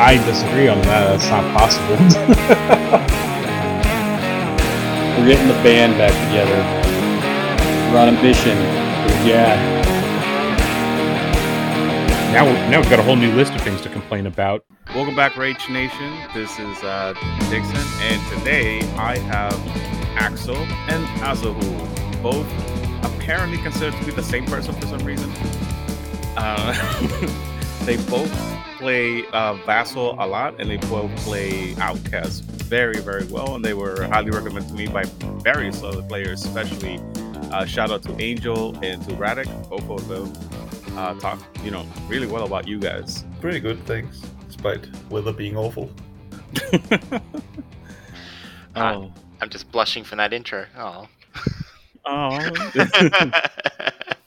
I disagree on that. That's not possible. We're getting the band back together. We're on a mission. Yeah. now, now we've got a whole new list of things to complain about. Welcome back, Rage Nation. This is uh, Dixon, and today I have Axel and Azahu, both apparently considered to be the same person for some reason. Uh, they both play uh, Vassal a lot, and they both play Outcast very, very well, and they were highly recommended to me by various other players, especially uh, shout out to Angel and to Radek. Both of them uh, talk, you know, really well about you guys. Pretty good, thanks. Despite weather being awful. Oh, I'm just blushing from that intro. Oh. oh.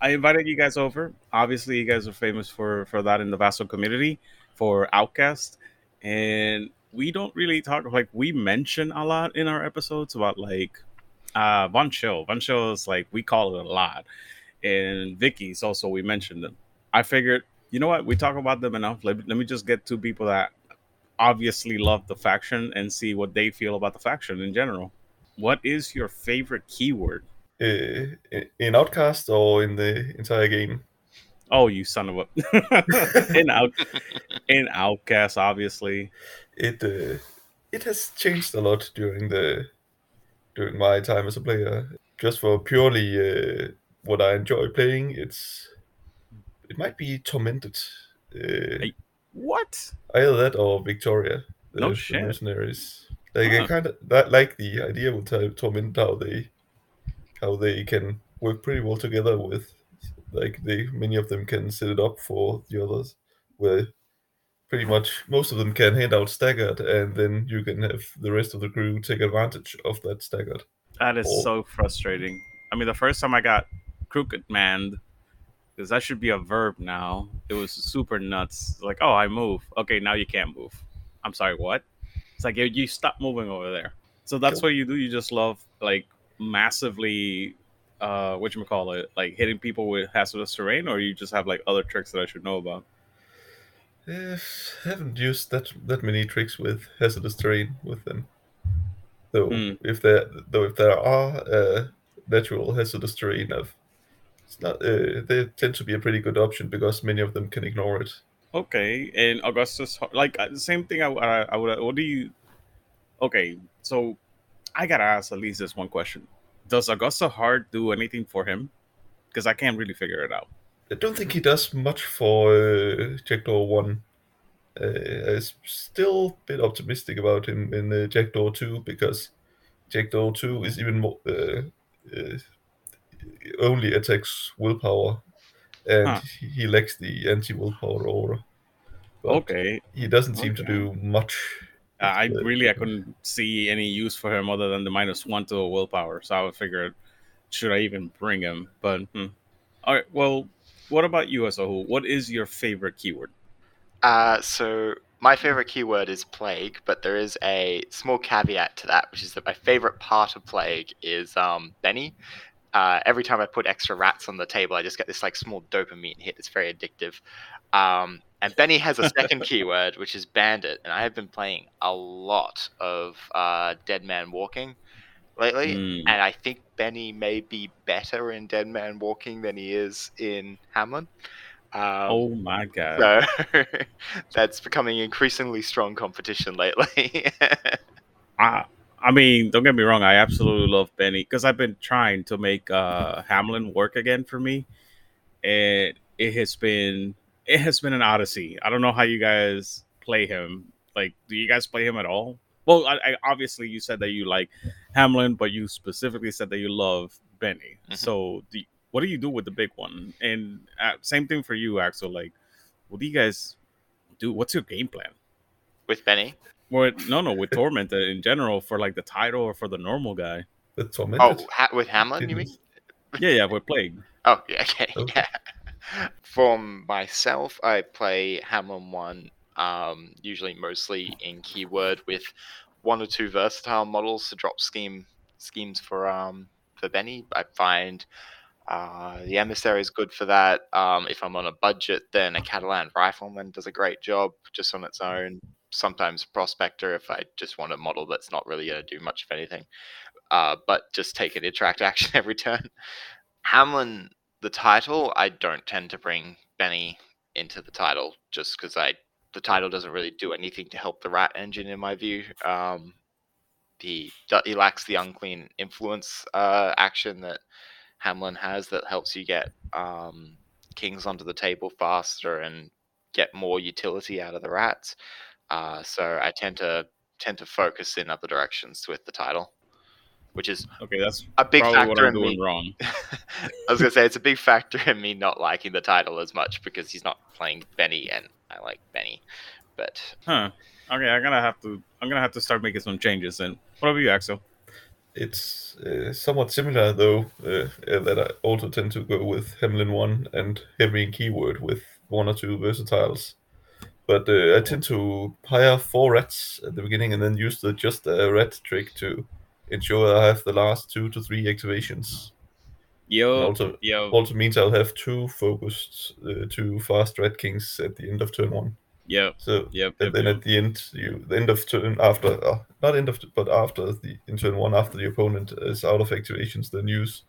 I invited you guys over. Obviously, you guys are famous for for that in the Vassal community for Outcast, and we don't really talk like we mention a lot in our episodes about like uh Von Schill. Von Schill is like we call it a lot, and Vicky's also we mentioned them. I figured, you know what, we talk about them enough. Let, let me just get two people that obviously love the faction and see what they feel about the faction in general. What is your favorite keyword? Uh, in Outcast or in the entire game? Oh, you son of a in out in outcast, obviously. It uh, it has changed a lot during the during my time as a player. Just for purely uh, what I enjoy playing, it's it might be tormented. Uh, Hey. What? either that or Victoria. the- No shit. mercenaries. Like Huh. I kind of that like the idea with Tor- torment how they how they can work pretty well together with like they many of them can set it up for the others where pretty much most of them can hand out staggered and then you can have the rest of the crew take advantage of that staggered. That is Oh. so frustrating. I mean, the first time I got crooked manned, because that should be a verb now. It was super nuts. Like, oh, I move. Okay, now you can't move. I'm sorry, what? It's like you, you stop moving over there. So that's Cool. what you do. You just love like massively, uh, what you call it, like hitting people with hazardous terrain, or you just have like other tricks that I should know about. Eh, haven't used that that many tricks with hazardous terrain with them. Though Hmm. if there though if there are uh, natural hazardous terrain of it's not uh, they tend to be a pretty good option because many of them can ignore it. Okay, and Augustus, like uh, the same thing. I, I, I would. What do you? Okay, so I gotta ask at least this one question: Does Augusta Hart do anything for him? Because I can't really figure it out. I don't think he does much for uh, Jackdaw One. Uh, I'm still a bit optimistic about him in uh, Jackdaw Two because Jackdaw Two is even more uh, uh, only attacks willpower, and Huh. he lacks the anti-willpower aura. But Okay, he doesn't seem to do much. I Uh, really I couldn't see any use for him other than the minus one to a willpower. So I would figure, should I even bring him? But hmm. all right. Well, what about you as a whole? What is your favorite keyword? Uh, so my favorite keyword is plague, but there is a small caveat to that, which is that my favorite part of plague is um, Benny. Uh, every time I put extra rats on the table, I just get this like small dopamine hit. It's very addictive. Um, and Benny has a second keyword, which is bandit, and I have been playing a lot of uh, Dead Man Walking lately, Hmm. and I think Benny may be better in Dead Man Walking than he is in Hamelin. Um, oh my god! so that's becoming increasingly strong competition lately. I, I mean, don't get me wrong. I absolutely love Benny because I've been trying to make uh, Hamelin work again for me, and it has been it has been an odyssey. I don't know how you guys play him. Like, do you guys play him at all? Well, I, I obviously you said that you like Hamelin, but you specifically said that you love Benny. Mhm. So, do, what do you do with the big one? And uh, same thing for you, Axel. Like, what do you guys do? What's your game plan? with Benny. Well, no, no, with Tormented in general for like the title or for the normal guy. The Oh, ha- with Hamelin, you mean? Yeah, yeah, with Plague. Oh, yeah, okay. Okay. Yeah. From myself, I play Hamelin 1, um, usually mostly in keyword with one or two versatile models to drop scheme schemes for um for Benny. I find uh, the emissary is good for that. Um, if I'm on a budget, then a Catalan rifleman does a great job just on its own. Sometimes prospector if I just want a model that's not really going to do much of anything, uh, but just take an interact action every turn. Hamelin, the title, I don't tend to bring Benny into the title just because I the title doesn't really do anything to help the rat engine in my view. Um, he he lacks the unclean influence uh, action that Hamelin has that helps you get um, kings onto the table faster and get more utility out of the rats. Uh, so I tend to tend to focus in other directions with the title, which is Okay, that's a big probably what factor I'm in me wrong. I was gonna say it's a big factor in me not liking the title as much because he's not playing Benny, and I like Benny. But Huh. Okay, I'm gonna have to. I'm gonna have to start making some changes. And what about you, Axel? It's uh, somewhat similar though uh, uh, that I also tend to go with Hamelin one and heavy in keyword with one or two versatiles. But uh, I tend to hire four rats at the beginning and then use the just a rat trick to ensure I have the last two to three activations. Yo, also, yo, also means I'll have two focused, uh, two fast red kings at the end of turn one. Yeah. So yep. and yep, then yep. at the end, you the end of turn after, uh, not end of, but after the in turn one, after the opponent is out of activations, then use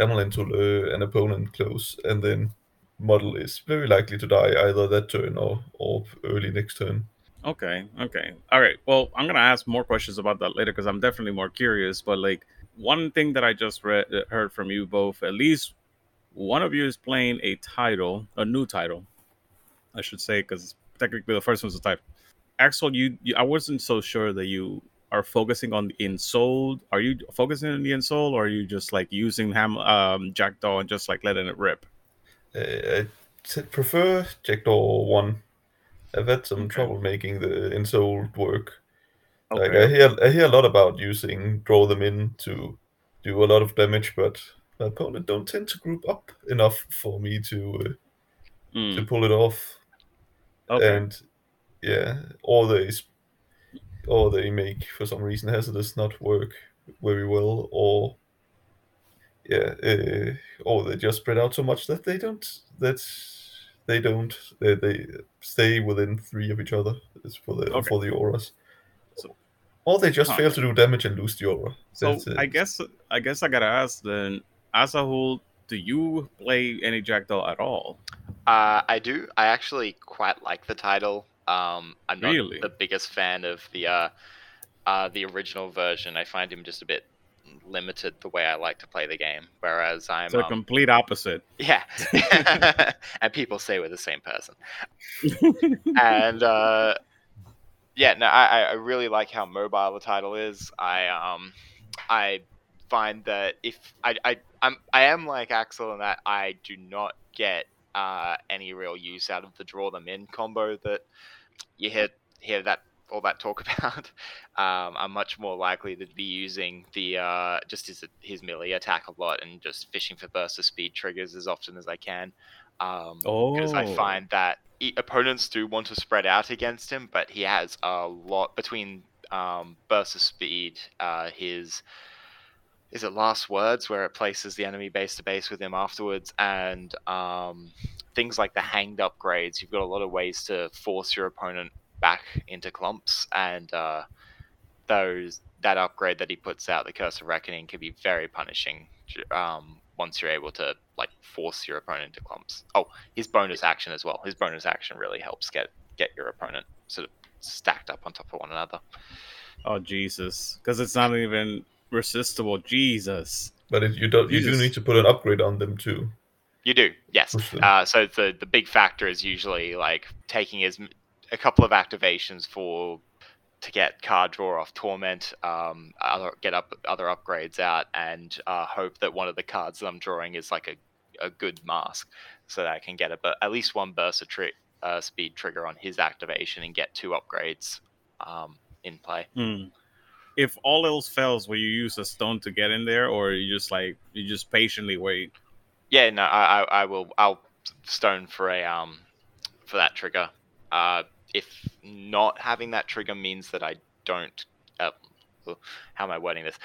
Hamelin to lure an opponent close, and then model is very likely to die either that turn or or early next turn. Okay, okay. All right. Well, I'm gonna ask more questions about that later because I'm definitely more curious. But like one thing that I just read uh, heard from you both, at least one of you is playing a title, a new title, I should say, because technically the first one's a title. Axel, you, you I wasn't so sure that you are focusing on the insole. Are you focusing on the insole, or are you just like using ham um jackdaw and just like letting it rip? Uh, I prefer Jackdaw one. I've had some Okay. trouble making the insole work. Like I hear, I hear a lot about using draw them in to do a lot of damage, but my opponent don't tend to group up enough for me to uh, to Mm, pull it off. okay. And yeah, or they or they make for some reason hazardous not work very well, or yeah, uh, or they just spread out so much that they don't that they don't they, they stay within three of each other. It's for the Okay. for the auras. So- or they just Huh. fail to do damage and lose the aura. So That's it. I guess I guess I gotta ask then, as a whole, do you play any jackdaw at all? uh, I do. I actually quite like the title. Um, I'm not Really? the biggest fan of the uh, uh, the original version. I find him just a bit limited the way I like to play the game. Whereas I'm a um, complete opposite. Yeah. and people say we're the same person. and uh, yeah, no, I, I- really like how mobile the title is. I um I find that if I I I'm I am like Axel in that I do not get uh, any real use out of the draw them in combo that you hear hear that all that talk about. Um, I'm much more likely to be using the uh, just his his melee attack a lot and just fishing for burst of speed triggers as often as I can. Um, because I Oh. find that e- opponents do want to spread out against him, but he has a lot between um, burst of speed, uh, his is it last words where it places the enemy base to base with him afterwards, and um, things like the hanged upgrades. You've got a lot of ways to force your opponent back into clumps, and uh, those that upgrade that he puts out, the Curse of Reckoning, can be very punishing. Um, once you're able to like force your opponent into clumps. Oh, his bonus action as well. His bonus action really helps get get your opponent sort of stacked up on top of one another. Oh Jesus! Because it's not even resistible. Jesus. but it, you don't you do need to put an upgrade on them too. You do, yes. Push. Uh, so the the big factor is usually like taking as m- a couple of activations for to get card draw off torment, um, other get up other upgrades out, and uh, hope that one of the cards that I'm drawing is like a, a good mask, so that I can get a, bu- at least one burst of trick uh, speed trigger on his activation and get two upgrades um, in play. Hmm. If all else fails, will you use a stone to get in there, or you just like you just patiently wait? Yeah, no, I, I, I will. I'll stone for a um for that trigger. Uh, if not having that trigger means that I don't. Uh, how am I wording this?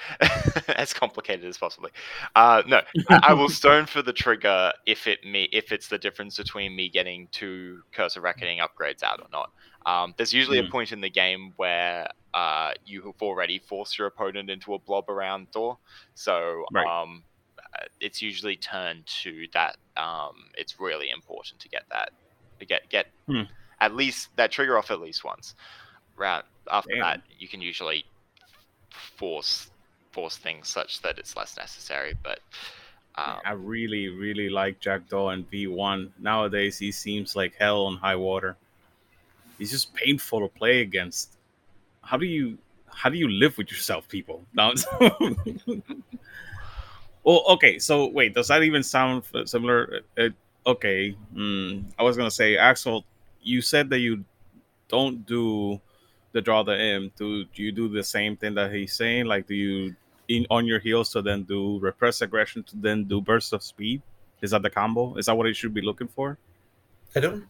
as complicated as possibly. Uh, no, I, will stone for the trigger if it me if it's the difference between me getting two Curse of Reckoning upgrades out or not. Um, there's usually Hmm. a point in the game where uh, you have already forced your opponent into a blob around Thor, so Right. um, uh, it's usually turned to that. Um, it's really important to get that, to get get Hmm. At least that trigger off at least once. Round after Damn. that, you can usually force force things such that it's less necessary. But um, I really, really like Jackdaw and V1. Nowadays, he seems like hell on high water. He's just painful to play against. How do you how do you live with yourself, people? No. well, okay. So wait, does that even sound similar? Uh, okay. mm, I was gonna say, Axel, you said that you don't do the draw the M. Do, do you do the same thing that he's saying? Like, do you in on your heels to then do repress aggression to then do burst of speed? Is that the combo? Is that what you should be looking for? I don't.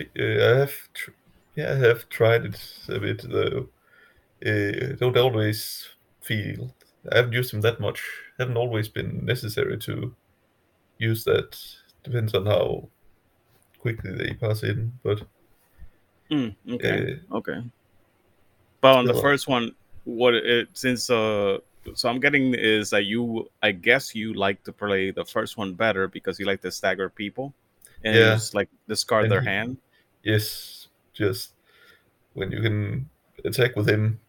Uh, I have. Yeah, I have tried it a bit though. Uh, don't always feel. I haven't used them that much. Haven't always been necessary to use that. Depends on how quickly that you pass in, but Mm, okay, uh, okay. But on the first one, what it since uh, so I'm getting is that you, I guess you like to play the first one better because you like to stagger people and Yeah. just like discard And their he- hand. yes, just when you can attack with him,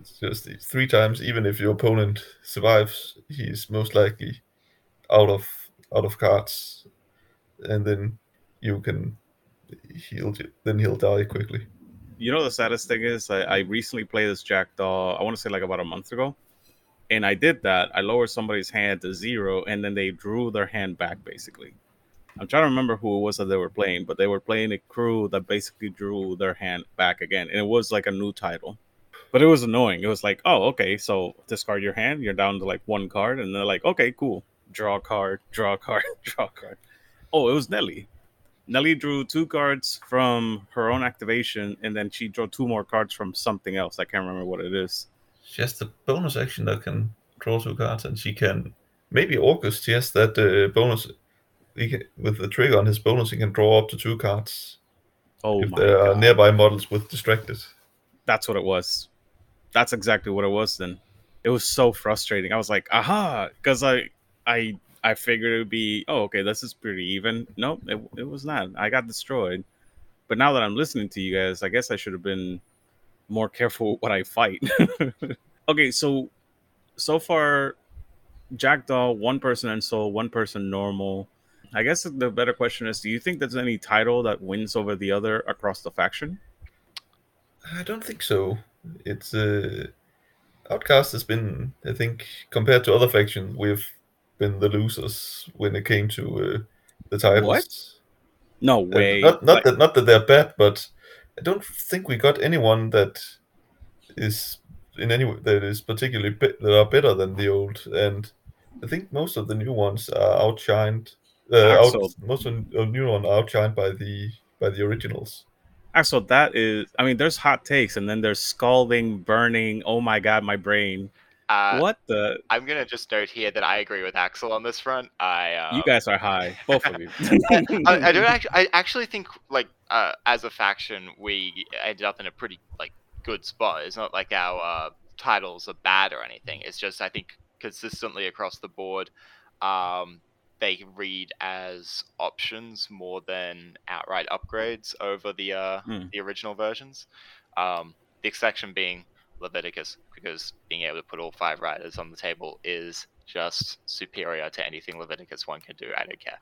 it's just three times. Even if your opponent survives, he's most likely out of out of cards, and then you can heal. Then he'll die quickly. You know the saddest thing is I, I recently played this Jackdaw. I want to say like about a month ago, and I did that. I lowered somebody's hand to zero, and then they drew their hand back. Basically, I'm trying to remember who it was that they were playing, but they were playing a crew that basically drew their hand back again, and it was like a new title. But it was annoying. It was like, oh, okay, so discard your hand. You're down to like one card, and they're like, okay, cool. Draw a card, draw a card, draw a card. Oh, it was Nelly. Nelly drew two cards from her own activation, and then she drew two more cards from something else. I can't remember what it is. She has the bonus action that can draw two cards, and she can maybe August. She has that uh, bonus. Can, with the trigger on his bonus, he can draw up to two cards Oh if there are nearby models with distracted. that's what it was. That's exactly what it was. Then it was so frustrating. I was like, aha, because I, I, I figured it would be, oh, okay, this is pretty even. Nope, it, it was not. I got destroyed. But now that I'm listening to you guys, I guess I should have been more careful what I fight. okay, so so far, Jackdaw, one person and soul, one person normal. I guess the better question is: Do you think there's any title that wins over the other across the faction? I don't think so. It's uh, Outcast has been, I think, compared to other factions, we've been the losers when it came to uh, the titles. What? No Uh, way. not not Like- that not that they're bad, but I don't think we got anyone that is in any way that is particularly that are better than the old. And I think most of the new ones are outshined. Uh, out, most of the new ones are outshined by the by the originals. Axel, that is. I mean, there's hot takes, and then there's scalding, burning. Oh my god, my brain. Uh, what the? I'm gonna just note here that I agree with Axel on this front. I uh, You guys are high, both of you. I, I don't actually. I actually think like uh, as a faction, we ended up in a pretty like good spot. It's not like our uh, titles are bad or anything. It's just I think consistently across the board, um, they read as options more than outright upgrades over the uh, Hmm. the original versions. Um, the exception being Leveticus, because being able to put all five riders on the table is just superior to anything Leveticus one can do. I don't care.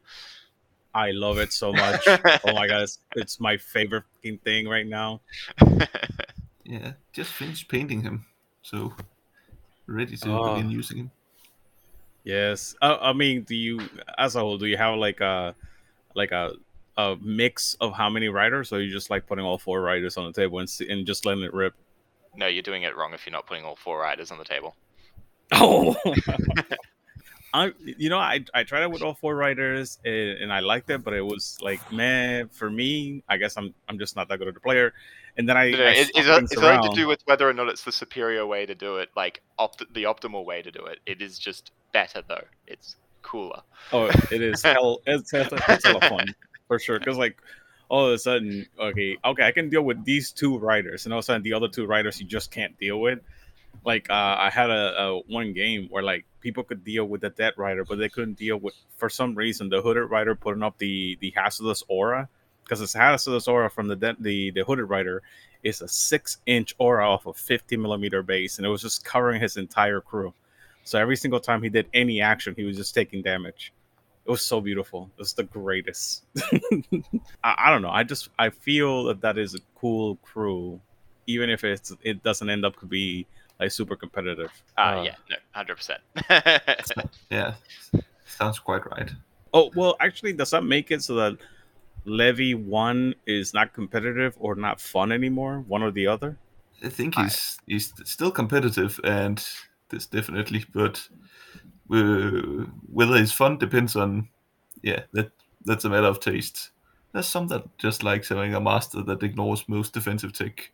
I love it so much. oh my god, it's, it's my favorite fucking thing right now. Yeah, just finished painting him, so ready to Oh. begin using him. Yes. Uh, I mean, do you, as a whole, do you have like a, like a, a mix of how many riders, or you just like putting all four riders on the table and, see, and just letting it rip? No, you're doing it wrong if you're not putting all four riders on the table. Oh, I you know I I tried it with all four riders and, and I liked it, but it was like man for me. I guess I'm I'm just not that good of a player. And then I, No, no, I it- swapped it's, things it's nothing to do with whether or not it's the superior way to do it, like opt- the optimal way to do it. It is just better though. It's cooler. Oh, it is hell. It's, it's, it's hella fun for sure. Because like all of a sudden, okay, okay, I can deal with these two riders, and all of a sudden the other two riders you just can't deal with. Like uh, I had a, a one game where like people could deal with the dead rider, but they couldn't deal with for some reason the hooded rider putting up the the hazardous aura because it's hazardous aura from the dead, the the hooded rider is a six inch aura off a 50 millimeter base, and it was just covering his entire crew. So every single time he did any action, he was just taking damage. It was so beautiful. It was the greatest. I, I don't know. I just I feel that that is a cool crew, even if it's it doesn't end up to be like super competitive. Uh, Uh, yeah, no, hundred percent. Yeah, sounds quite right. Oh well, actually, does that make it so that Levy one is not competitive or not fun anymore? One or the other? I think I- he's he's still competitive, and this definitely, but uh, whether it's fun depends on, yeah, that that's a matter of taste. There's some that just likes having a master that ignores most defensive tech,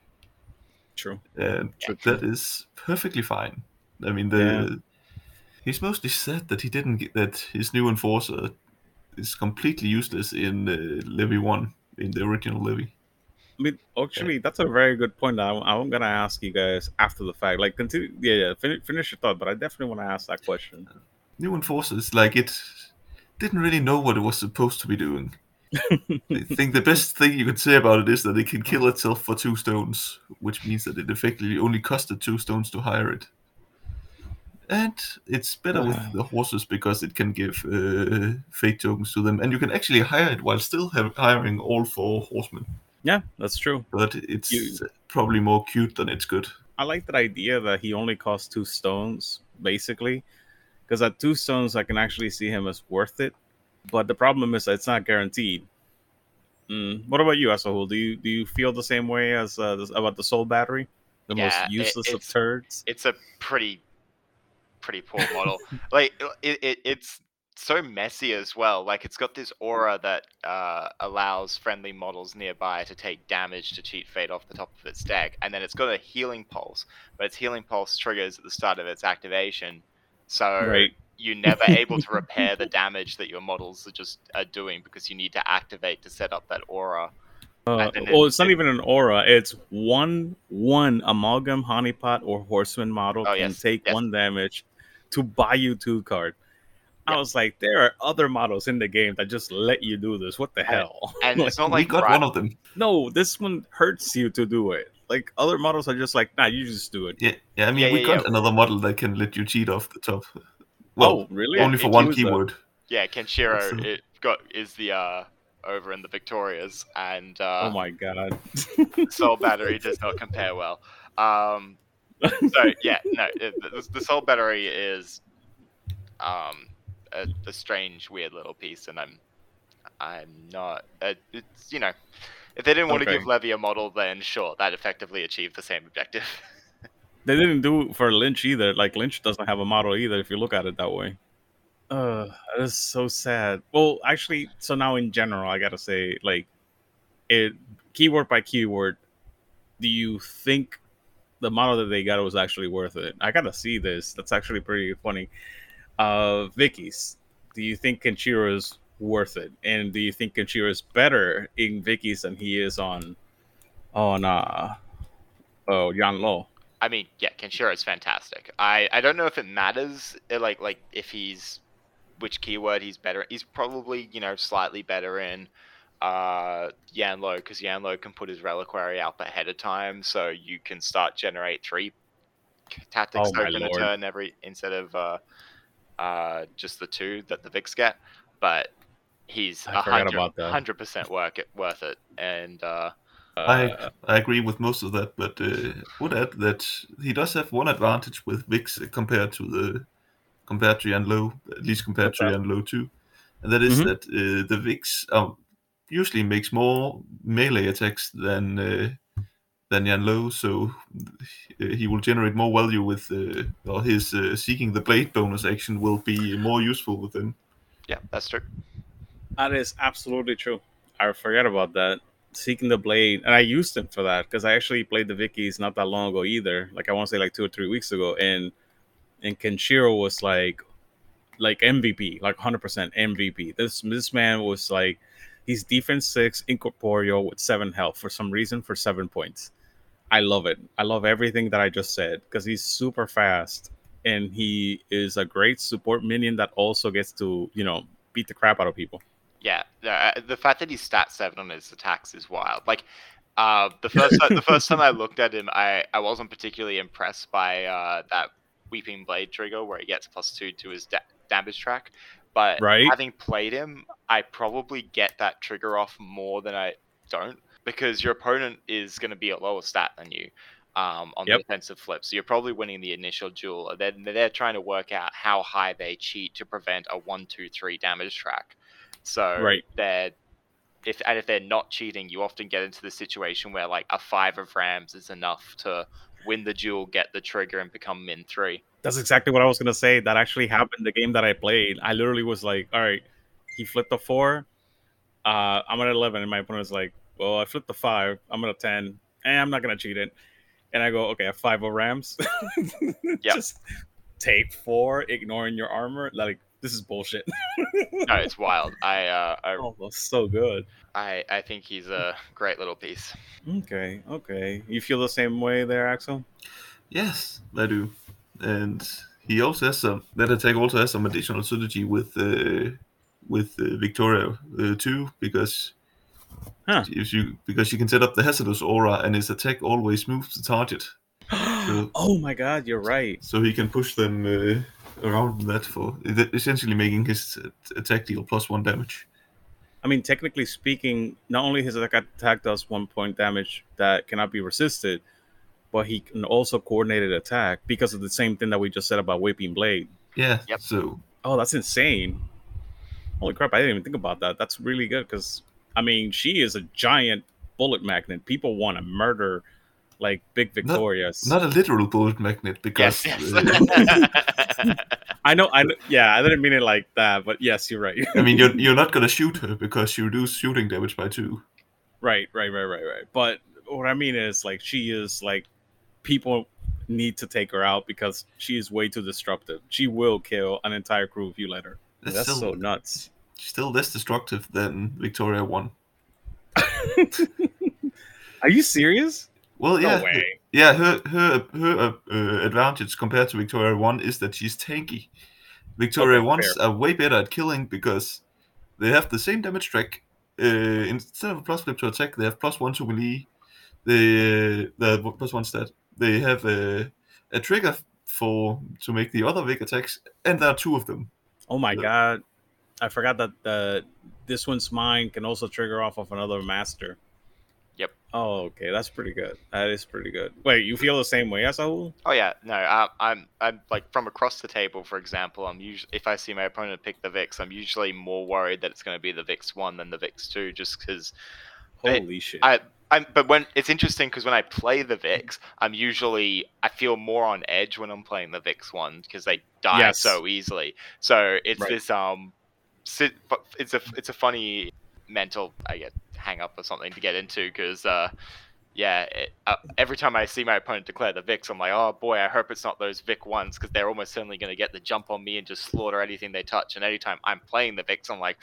True. and Yeah. that is perfectly fine. I mean, the Yeah. he's mostly said that he didn't get that his new enforcer is completely useless in uh, Levy One in the original Levy. I mean, actually, that's a very good point. I, I'm gonna ask you guys after the fact. Like, continue. Yeah, yeah. Finish, finish your thought, but I definitely want to ask that question. New enforcers like it didn't really know what it was supposed to be doing. I think the best thing you can say about it is that it can kill itself for two stones, which means that it effectively only costed two stones to hire it. And it's better with the horses because it can give uh, fate tokens to them, and you can actually hire it while still have, hiring all four horsemen. Yeah, that's true. But it's You- probably more cute than it's good. I like that idea that he only costs two stones, basically, because at two stones I can actually see him as worth it. But the problem is that it's not guaranteed. Mm. What about you, Asahul? Do you do you feel the same way as uh, this, about the soul battery, the Yeah, most it- useless of it's- turds? it's a pretty pretty poor model like it, it it's so messy as well like it's got this aura that uh, allows friendly models nearby to take damage to cheat fate off the top of its deck and then it's got a healing pulse but its healing pulse triggers at the start of its activation so Right. you're never able to repair the damage that your models are just are doing because you need to activate to set up that aura Uh, well, it- it's not even an aura. It's one one amalgam honeypot or horseman model Oh, can yes, take yes. one damage to buy you two card. I was like, there are other models in the game that just let you do this. What the hell? and Like, it's not we like got one of them. no, this one hurts you to do it. Like other models are just like, nah, you just do it. Yeah, yeah. I mean, Yeah, we yeah, got yeah. another model that can let you cheat off the top. Well, oh, really? only for it one was the- keyword. Yeah, Kenshiro So- it got is the uh over in the Victorias and uh Oh my god. Soul Battery does not compare well. Um so yeah, no, it, the, the Soul Battery is um a, a strange weird little piece and I'm I'm not uh, it's you know if they didn't want to give Levy a model then sure, that effectively achieved the same objective. They didn't do it for Lynch either. Like Lynch doesn't have a model either. If you look at it that way, uh, that is so sad. Well, actually, so now in general, I gotta say, like, it keyword by keyword. Do you think the model that they got was actually worth it? I gotta see this. That's actually pretty funny. Uh, Vicky's. Do you think Kenshiro is worth it? And do you think Kenshiro is better in Vicky's than he is on on uh oh Yan Lo? I mean, yeah, Kenshiro is fantastic. I, I don't know if it matters, uh, like like if he's which keyword he's better. He's probably you know slightly better in uh Yanlo because Yanlo can put his reliquary out ahead of time, so you can start generate three tactics Oh a turn every instead of uh uh just the two that the Vix get. But he's I hundred about that. hundred percent work it worth it, and uh I Uh, I agree with most of that, but uh, would add that he does have one advantage with Vix compared to the compared to Yan Lo, at least compared What's to that? Yan Lo too, and that is Mhm. that uh, the Vix are usually makes more melee attacks than uh, than Yan Lo, so uh, he will generate more value with uh, or his uh, seeking the blade bonus action will be more useful with him. Yeah, that's true. That is absolutely true. I forget about that. Seeking the blade, and I used him for that because I actually played the Vikis not that long ago either. Like I want to say like two or three weeks ago, and and Kenshiro was like like MVP, like 100% MVP. This this man was like he's defense six, incorporeal with seven health for some reason for seven points. I love it. I love everything that I just said because he's super fast and he is a great support minion that also gets to you know beat the crap out of people. Yeah, uh, the fact that he's stat seven on his attacks is wild. Like, uh, the first the first time I looked at him, I I wasn't particularly impressed by uh, that Weeping Blade trigger where he gets plus two to his da- damage track. But Right. having played him, I probably get that trigger off more than I don't because your opponent is going to be a lower stat than you um, on Yep. the defensive flip. So you're probably winning the initial duel. and Then they're trying to work out how high they cheat to prevent a one, two, three damage track. So Right. they're if and if they're not cheating, you often get into the situation where like a five of rams is enough to win the duel, get the trigger, and become min three. That's exactly what I was gonna say. That actually happened the game that I played. I literally was like, all right, he flipped a four. Uh, I'm at eleven, and my opponent was like, well, I flipped the five. I'm at a ten, and I'm not gonna cheat it. And I go, okay, I have five of rams. Yep. Just take four, ignoring your armor. Like this is bullshit. No, it's wild. I uh, I, oh, that's so good. I I think he's a great little piece. Okay, okay. You feel the same way there, Axel? Yes, I do. And he also has some that attack also has some additional synergy with uh, with uh, Victoria uh, too because Huh. if you because you can set up the hazardous aura and his attack always moves the target, oh my god, you're right. so he can push them uh, around that for essentially making his attack deal plus one damage. I mean, technically speaking, not only his attack, attack does one point damage that cannot be resisted, but he can also coordinated attack because of the same thing that we just said about Whipping Blade. Yeah. Yep. So Oh, that's insane. Holy crap, I didn't even think about that. That's really good because, I mean, she is a giant bullet magnet. People want to murder, like, big Victorias. not a literal bullet magnet because Yes, uh, yes. I know, I yeah, I didn't mean it like that, but yes, you're right. I mean you're you're not gonna shoot her because you reduce shooting damage by two. Right, right, right, right, right. But what I mean is, like, she is like, people need to take her out because she is way too disruptive. She will kill an entire crew if you let her. That's, That's still so nuts. Still less destructive than Victoria one. Are you serious? Well, No yeah, way. yeah. Her her her uh, uh, advantage compared to Victoria one is that she's tanky. Victoria Okay, ones are way better at killing because they have the same damage track. Uh, instead of a plus flip to attack, they have plus one to melee. They uh, the plus one stat. They have a a trigger for to make the other Vic attacks, and there are two of them. Oh my god. I forgot that the this one's mine can also trigger off of another master. Yep. Oh, okay. That's pretty good. That is pretty good. Wait, you feel the same way as Saul? Oh yeah, no, I, I'm I'm like from across the table, for example. I'm usually if I see my opponent pick the Vix, I'm usually more worried that it's going to be the Vix one than the Vix two, just because Holy shit. I. I'm, but when it's interesting because when I play the Vix, I'm usually I feel more on edge when I'm playing the Vix one because they die Yes. so easily. So it's Right. this um, it's a it's a funny mental I get hang up or something to get into because uh, yeah, it, uh, every time I see my opponent declare the Vix, I'm like, oh boy, I hope it's not those Vic ones because they're almost certainly going to get the jump on me and just slaughter anything they touch. And anytime I'm playing the Vix, I'm like,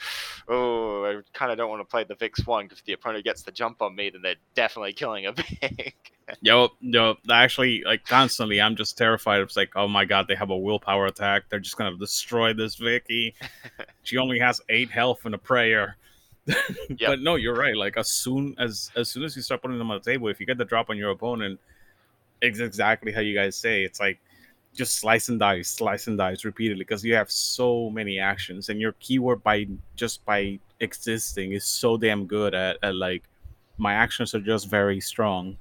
oh, I kind of don't want to play the Vix one because if the opponent gets the jump on me, then they're definitely killing a Vic. Yo, yo, actually, like constantly, I'm just terrified. It's like, oh my god, they have a willpower attack. They're just gonna destroy this Vicky. she only has eight health and a prayer. But no, you're right. Like as soon as as soon as you start putting them on the table, if you get the drop on your opponent, it's exactly how you guys say. It's like just slice and dice, slice and dice repeatedly because you have so many actions, and your keyword by just by existing is so damn good at, at like my actions are just very strong.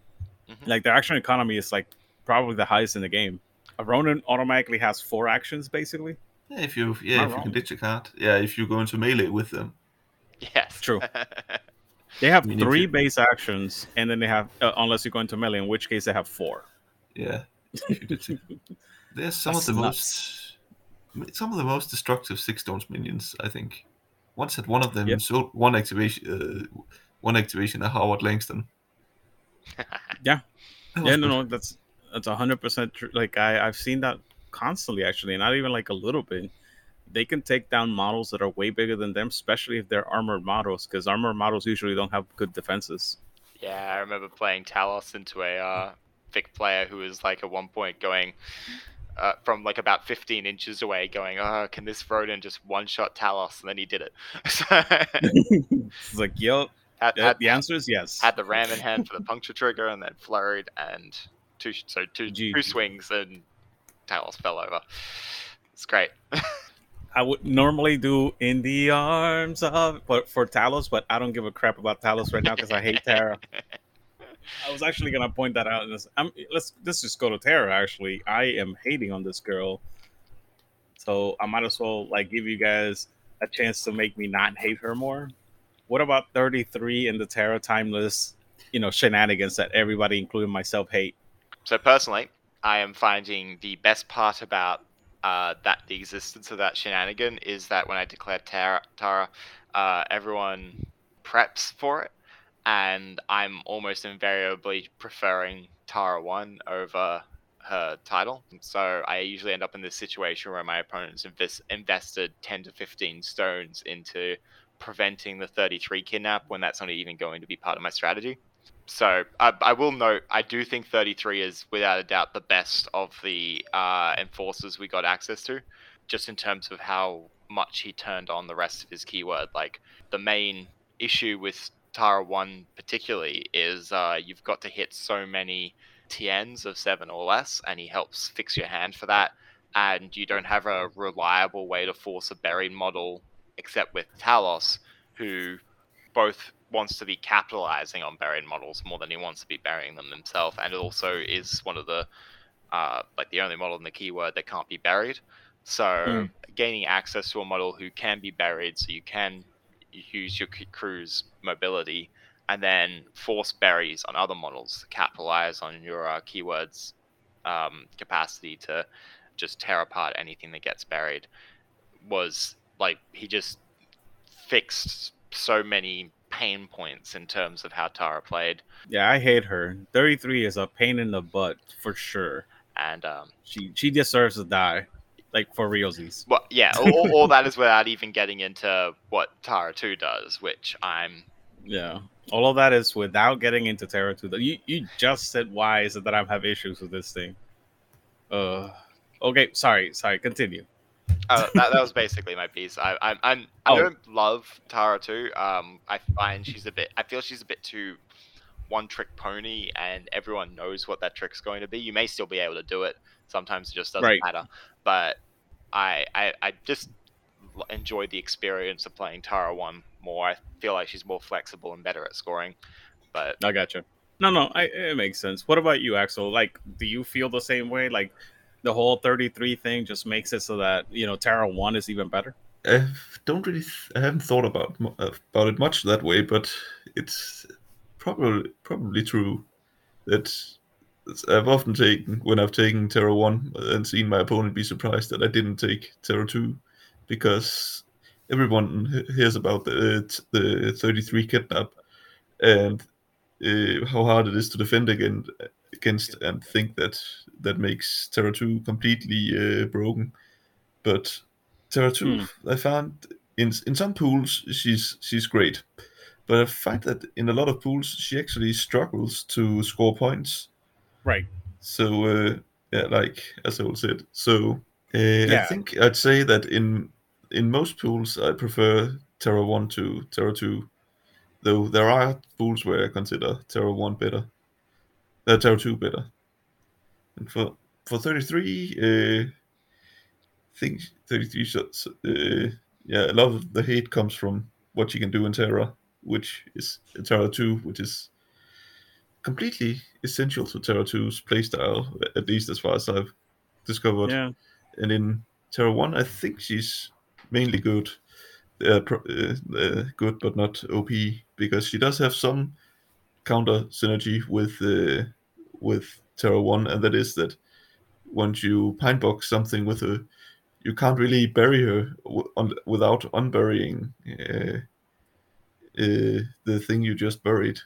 Mhm. Like the action economy is like probably the highest in the game. A Ronin automatically has four actions basically. Yeah, if you yeah Not if you can ditch a card. Yeah, if you go into melee with them. yes, True. They have Meaning three to- base actions, and then they have uh, unless you go into melee, in which case they have four. Yeah. if you do take- They're some That's of the nuts. most some of the most destructive six stones minions, I think. Once had one of them Yep. sold one activation uh, one activation at Howard Langston. Yeah. That was Yeah, no, no, that's that's hundred percent true. Like I, I've seen that constantly, actually, not even like a little bit. They can take down models that are way bigger than them, especially if they're armored models, because armored models usually don't have good defenses. Yeah, I remember playing Talos into a uh, Vic player who was like at one point going uh, from like about 15 inches away, going, "Oh, can this Ronin just one shot Talos?" And then he did it. It's like, yo, had, uh, the answer is yes. had the ram in hand for the puncture trigger, and then flurried and two so two GG. two swings and Talos fell over. It's great. I would normally do in the arms of for, for Talos, but I don't give a crap about Talos right now because I hate Tara. I was actually gonna point that out. This, I'm, let's let's just go to Tara. Actually, I am hating on this girl, so I might as well like give you guys a chance to make me not hate her more. What about 33 and the Tara timeless, you know, shenanigans that everybody, including myself, hate? So personally, I am finding the best part about uh, that the existence of that shenanigan is that when I declare Tara, Tara uh, everyone preps for it, and I'm almost invariably preferring Tara one over her title. So I usually end up in this situation where my opponent's invest- invested 10 to 15 stones into preventing the 33 kidnap when that's not even going to be part of my strategy. So I, I will note, I do think 33 is without a doubt the best of the uh, enforcers we got access to, just in terms of how much he turned on the rest of his keyword. Like the main issue with Tara 1 particularly is uh, you've got to hit so many TNs of 7 or less, and he helps fix your hand for that. And you don't have a reliable way to force a buried model except with Talos, who both wants to be capitalizing on buried models more than he wants to be burying them himself, and it also is one of the uh, like the only model in the keyword that can't be buried. So Mm. gaining access to a model who can be buried, so you can use your crew's mobility, and then force berries on other models to capitalize on your uh, keywords um, capacity to just tear apart anything that gets buried was like he just fixed so many pain points in terms of how Tara played, Yeah, I hate her. 33 is a pain in the butt for sure. and um, She she deserves to die, like for realsies. well, yeah, all, all- that is without even getting into what Tara Two does, which I'm Yeah, all of that is without getting into Tara 2. You you just said why is it that I have issues with this thing? Uh, okay, sorry, sorry. Continue. Uh, that, that was basically my piece. I I I'm, I Oh. don't love Tara too. Um, I find she's a bit. I feel she's a bit too one trick pony, and everyone knows what that trick's going to be. You may still be able to do it. Sometimes it just doesn't Right. matter. But I I I just enjoy the experience of playing Tara One more. I feel like she's more flexible and better at scoring. But I gotcha. No, no, I, it makes sense. What about you, Axel? Like, do you feel the same way? Like, the whole 33 thing just makes it so that you know Tara One is even better. I don't really. Th- I haven't thought about about it much that way, but it's probably probably true that I've often taken when I've taken Tara One and seen my opponent be surprised that I didn't take Tara Two, because everyone hears about the the thirty three kidnap and uh, how hard it is to defend against against and think that that makes Tara Two completely uh, broken, but Tara Two, I found in in some pools she's she's great, but I find that in a lot of pools she actually struggles to score points. Right. So uh, yeah, like as I said, so uh, I think I'd say that in in most pools I prefer Tara One to Tara Two, though there are pools where I consider Tara One better, uh, Tara Two better. And for for thirty three, uh, I think thirty three shots. Uh, yeah, a lot of the hate comes from what you can do in Tara, which is Tara Two, which is completely essential to Tara 2's playstyle, at least as far as I've discovered. Yeah. And in Tara 1, I think she's mainly good, uh, pro- uh, uh, good but not OP because she does have some counter synergy with uh, with Tara One, and that is that once you pine box something with her, you can't really bury her w- un- without unburying uh, uh, the thing you just buried,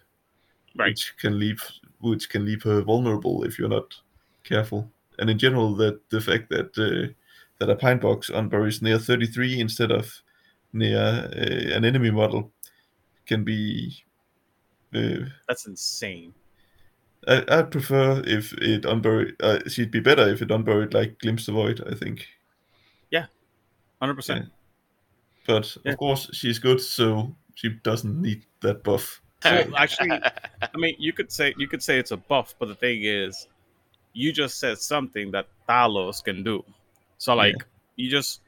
Right. which can leave which can leave her vulnerable if you're not careful. And in general, that the fact that uh, that a pine box unburies near 33 instead of near uh, an enemy model can be. Uh, That's insane. I, I'd prefer if it unburied. Uh, she'd be better if it unburied like Glimpse the Void, I think. Yeah, Hundred percent. But Yeah. of course, she's good, so she doesn't need that buff. Well, actually, I mean, you could say you could say it's a buff, but the thing is, you just said something that Talos can do. So like, you just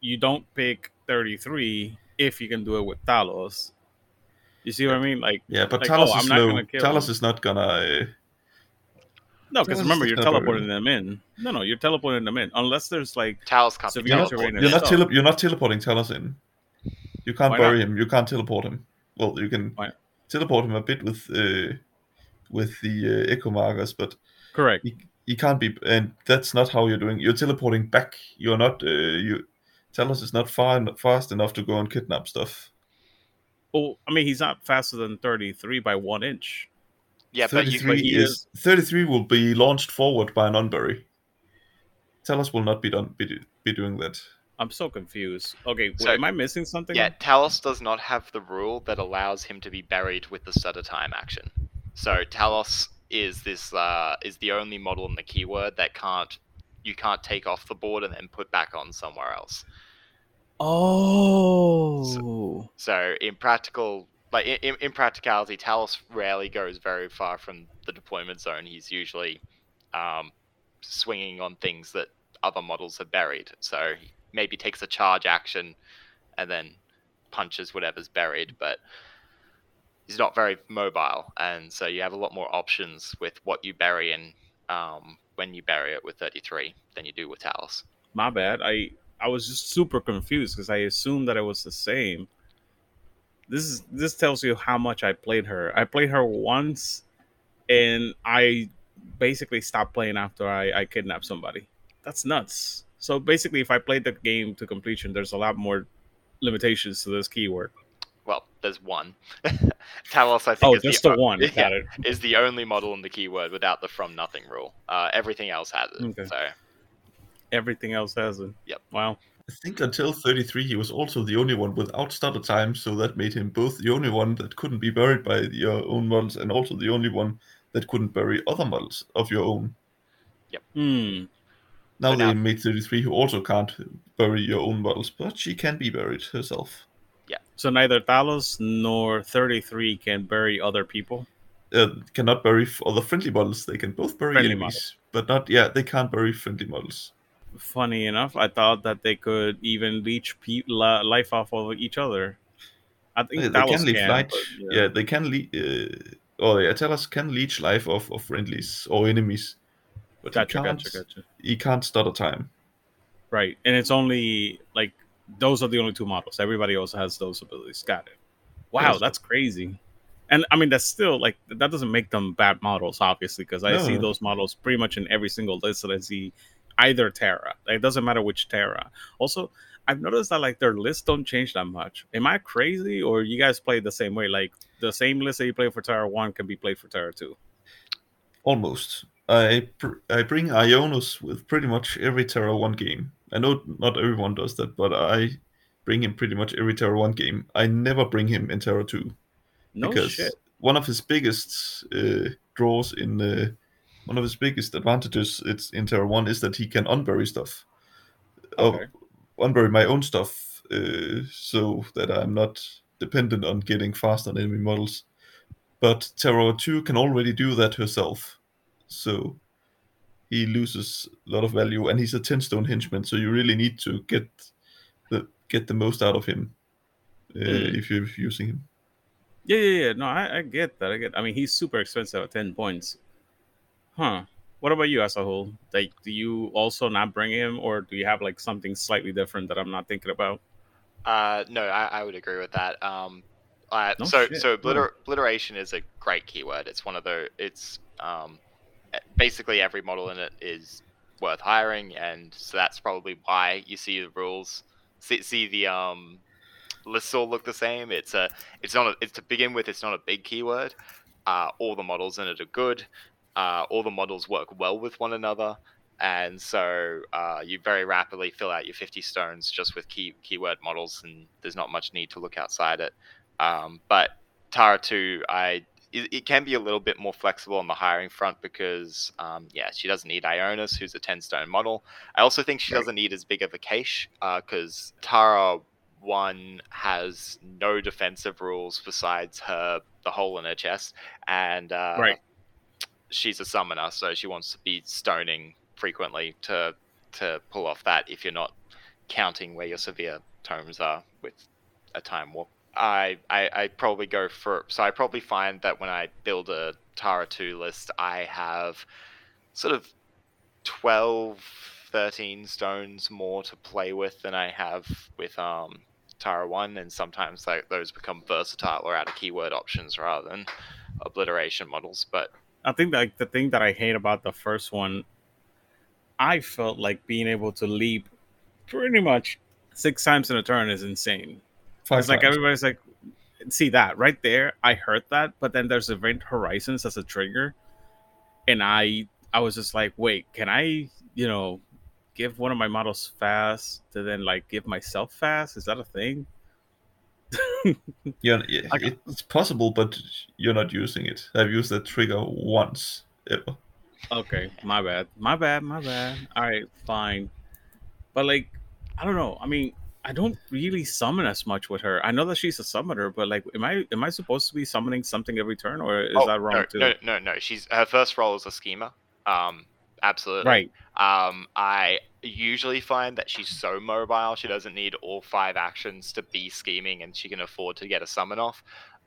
you don't pick thirty three if you can do it with Talos. You see what I mean? Like, Yeah, but Like, Talos oh, I'm is not slow. gonna Talos him. is not gonna. Uh, no, because remember you're teleporting them in. No, no, you're teleporting them in unless there's like Talos can't Severe you're not, terrain teleported. you're not, tele- you're not teleporting Talos in. You can't Why bury not? him. You can't teleport him. Well, you can Why? teleport him a bit with uh, with the uh, echo markers, but correct. he, he can't be. And that's not how you're doing. You're teleporting back. You're not. Uh, you Talos is not far fast enough to go and kidnap stuff. Well, I mean, he's not faster than thirty three by one inch. Yeah, but you, 33 but he is, is- 33 will be launched forward by an unbury. Talos will not be done be, be doing that. I'm so confused. Okay, wait, So- am I missing something? yeah, Talos does not have the rule that allows him to be buried with the stutter time action. So Talos is this uh, is the only model in the keyword that can't you can't take off the board and then put back on somewhere else. Oh. So in practical, like in, in, in practicality, Talos rarely goes very far from the deployment zone. He's usually um, swinging on things that other models have buried. So he maybe takes a charge action and then punches whatever's buried, but he's not very mobile, and so you have a lot more options with what you bury and um, when you bury it with 33 than you do with Talos. My bad. I I was just super confused because I assumed that it was the same. This is this tells you how much I played her. I played her once, and I basically stopped playing after I, I kidnapped somebody. That's nuts. So basically, if I played the game to completion, there's a lot more limitations to this keyword. Well, there's one. Talos, I think, Oh, is just the, the one. Yeah, is the only model in the keyword without the from nothing rule. Uh, everything else has it. Okay. So Everything else has it. Yep. Wow. I think until 33, he was also the only one without stutter time, so that made him both the only one that couldn't be buried by your own models and also the only one that couldn't bury other models of your own. Hmm. Now But they now- made 33 who also can't bury your own models, but she can be buried herself. Yeah. So neither Talos nor 33 can bury other people. Uh, cannot bury f- other friendly models. They can both bury Friendly enemies, but not, yeah, they can't bury friendly models. Funny enough, I thought that they could even leech pe- la- life off of each other. I think Yeah, they Talos can leech light. but, yeah. they can. Le- uh, oh yeah, Talos can leech life of, of friendlies or enemies, but Gotcha, he can't. gotcha, gotcha. He can't stutter time. Right, and it's only like those are the only two models. Everybody else has those abilities. Got it. Wow, Yes. that's crazy. And I mean, that's still like that doesn't make them bad models, obviously, because I No. see those models pretty much in every single list that I see. Either Tara, like, it doesn't matter which Tara. Also, I've noticed that like their lists don't change that much. Am I crazy, or you guys play the same way? Like the same list that you play for Tara One can be played for Tara Two. Almost. I pr- I bring Aionus with pretty much every Tara One game. I know not everyone does that, but I bring him pretty much every Tara One game. I never bring him in Tara Two No because shit. one of his biggest uh, draws in uh, one of his biggest advantages it's in Tara One is that he can unbury stuff. Okay. Oh, unbury my own stuff, uh, so that I'm not dependent on getting fast on enemy models. But Tara Two can already do that herself, so he loses a lot of value, and he's a ten stone henchman. So you really need to get the get the most out of him uh, Mm. if you're using him. Yeah, yeah, yeah. No, I, I get that. I get. I mean, he's super expensive at ten points. Huh. What about you as a whole? Like, do you also not bring him, or do you have like something slightly different that I'm not thinking about? Uh, no, I, I would agree with that. Um, uh, No so shit. so obliter- obliteration is a great keyword. It's one of the it's um, basically every model in it is worth hiring, and so that's probably why you see the rules. See, see the um, lists all look the same. It's a it's not a, it's to begin with. It's not a big keyword. Uh, all the models in it are good. Uh, all the models work well with one another. And so uh, you very rapidly fill out your 50 stones just with key keyword models and there's not much need to look outside it. Um, but tara 2 i it, it can be a little bit more flexible on the hiring front because um, yeah she doesn't need Aionus who's a 10 stone model. I also think she doesn't need as big of a cache because tara 1 has no defensive rules besides her the hole in her chest. And uh, Right. She's a summoner, so she wants to be stoning frequently to to pull off that. If you're not counting where your severe tomes are with a time warp, I I I probably go for. So I probably find that when I build a Tara two list, I have sort of 12, 13 stones more to play with than I have with um Tara one, and sometimes like those become versatile or out of keyword options rather than obliteration models. But I think like the thing that I hate about the first one, I felt like being able to leap pretty much six times in a turn is insane. Five It's like everybody's like, see that right there. I heard that, but then there's Event Horizons as a trigger, and I I was just like, wait, can I you know give one of my models fast to then like give myself fast? Is that a thing? Yeah, yeah, I- it's possible, but you're not using it. I've used that trigger once ever. Okay, my bad. My bad, my bad. All right, fine. But like, I don't know. I mean, I don't really summon as much with her. I know that she's a summoner, but like, am I am I supposed to be summoning something every turn, or is Oh, that wrong no, too? No, no, no. She's her first role is a schemer. Um, absolutely. Right. Um, I usually find that she's so mobile she doesn't need all five actions to be scheming, and she can afford to get a summon off.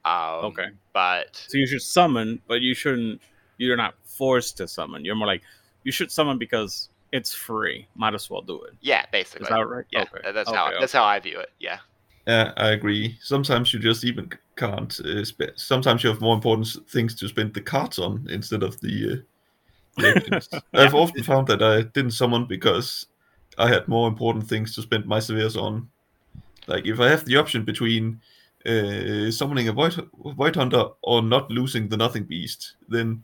Um, Okay. But So you should summon, but you shouldn't. You're not forced to summon. You're more like you should summon because it's free. Might as well do it. yeah, basically. Is that right? Yeah, Okay. that's how Okay, that's how I view it. Yeah. Yeah, I agree. Sometimes you just even can't. Uh, spe- sometimes you have more important things to spend the cards on instead of the. Uh, the actions. I've often found that I didn't summon because I had more important things to spend my severes on. Like if I have the option between uh, summoning a white white hunter or not losing the nothing beast, then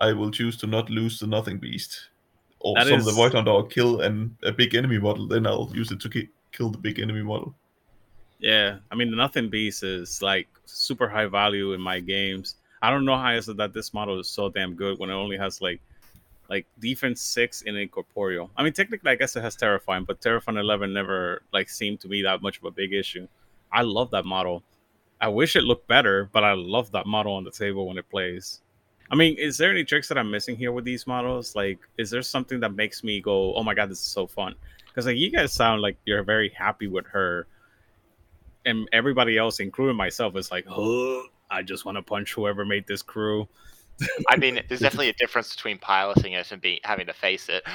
I will choose to not lose the nothing beast, or That summon is- the white hunter or kill an, a big enemy model. Then I'll use it to ki- kill the big enemy model. Yeah, I mean the Nothing Beast is like super high value in my games. I don't know how is it that this model is so damn good when it only has like like defense six in incorporeal. I mean technically I guess it has terrifying, but terrifying eleven never like seemed to be that much of a big issue. I love that model. I wish it looked better, but I love that model on the table when it plays. I mean, is there any tricks that I'm missing here with these models? Like, is there something that makes me go, "Oh my god, this is so fun"? Because like you guys sound like you're very happy with her, and everybody else, including myself, is like, "Oh, I just want to punch whoever made this crew." I mean, there's definitely a difference between piloting it and being having to face it.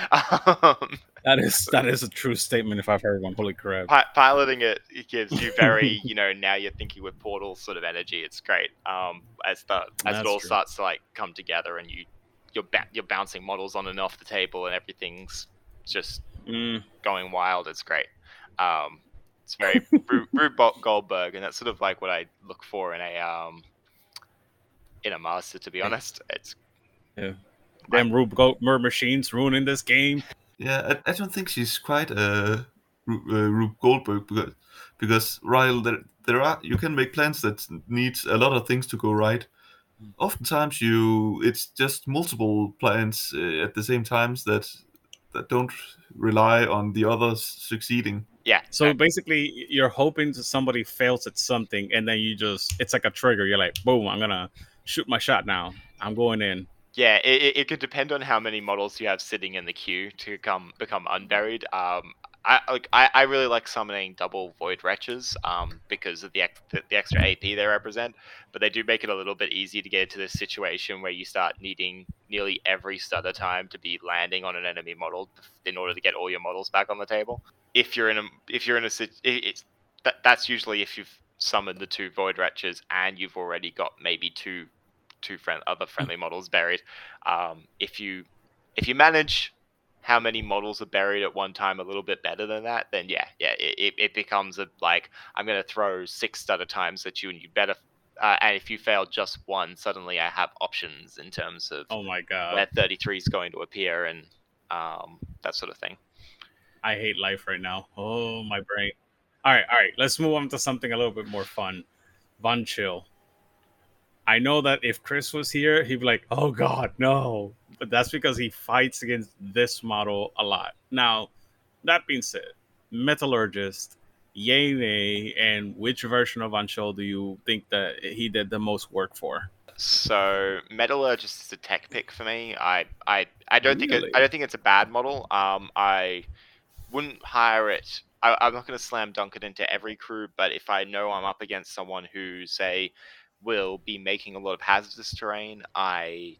Um, That is that is a true statement if I've heard one. Holy crap! pi- piloting it, it gives you very, you know, now you're thinking with portal sort of energy. It's great. Um, as the as That's it all true. starts to like come together and you you're ba- you're bouncing models on and off the table and everything's just Mm, going wild. It's great. Um, it's very Rube, Rube Goldberg, and that's sort of like what I look for in a um in a master. To be honest, it's yeah. damn Rube Goldberg machines ruining this game. Yeah, I, I don't think she's quite a uh, Rube Goldberg because because while there there are you can make plans that needs a lot of things to go right. Oftentimes, you it's just multiple plans uh, at the same times that that don't rely on the others succeeding. yeah. So uh, basically, you're hoping that somebody fails at something, and then you just it's like a trigger. You're like, boom, I'm gonna shoot my shot now. I'm going in. Yeah, it, it, could depend on how many models you have sitting in the queue to come become unburied. Um, I like I, I really like summoning double void wretches um, because of the, the extra AP they represent, but they do make it a little bit easy to get into this situation where you start needing nearly every stutter time to be landing on an enemy model in order to get all your models back on the table. If you're in a if you're in a it, it's that, that's usually if you've summoned the two void wretches and you've already got maybe two two friend other friendly models buried. Um, if you if you manage how many models are buried at one time a little bit better than that, then yeah, yeah, it, it- it becomes a like I'm gonna throw six stutter times at you, and you better. Uh, and if you fail just one, suddenly I have options in terms of Oh my god. where 33 is going to appear and um, that sort of thing. I hate life right now. Oh my brain. All right, all right. Let's move on to something a little bit more fun. Von Schill. I know that if Chris was here, he'd be like, "Oh God, no!" But that's because he fights against this model a lot. Now, that being said, Metallurgist, yay nay, and which version of Von do you think that he did the most work for? So Metallurgist is a tech pick for me. I I, I don't think it, I don't think it's a bad model. Um, I wouldn't hire it. I, I'm not going to slam dunk it into every crew, but if I know I'm up against someone who say will be making a lot of hazardous terrain, I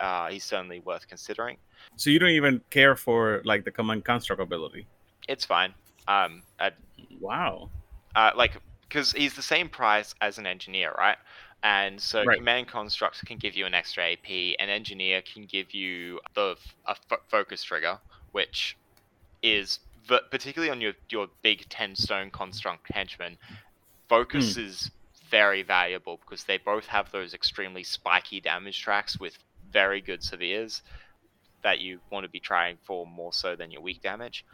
uh, he's certainly worth considering. So you don't even care for like the command construct ability. It's fine. Um, I, Wow. uh, like because he's the same price as an engineer, right? And so Right. command construct can give you an extra AP. An engineer can give you the f- a fo- focus trigger, which is v- particularly on your your big ten stone construct henchman. Focus is very valuable because they both have those extremely spiky damage tracks with very good severes that you want to be trying for more so than your weak damage.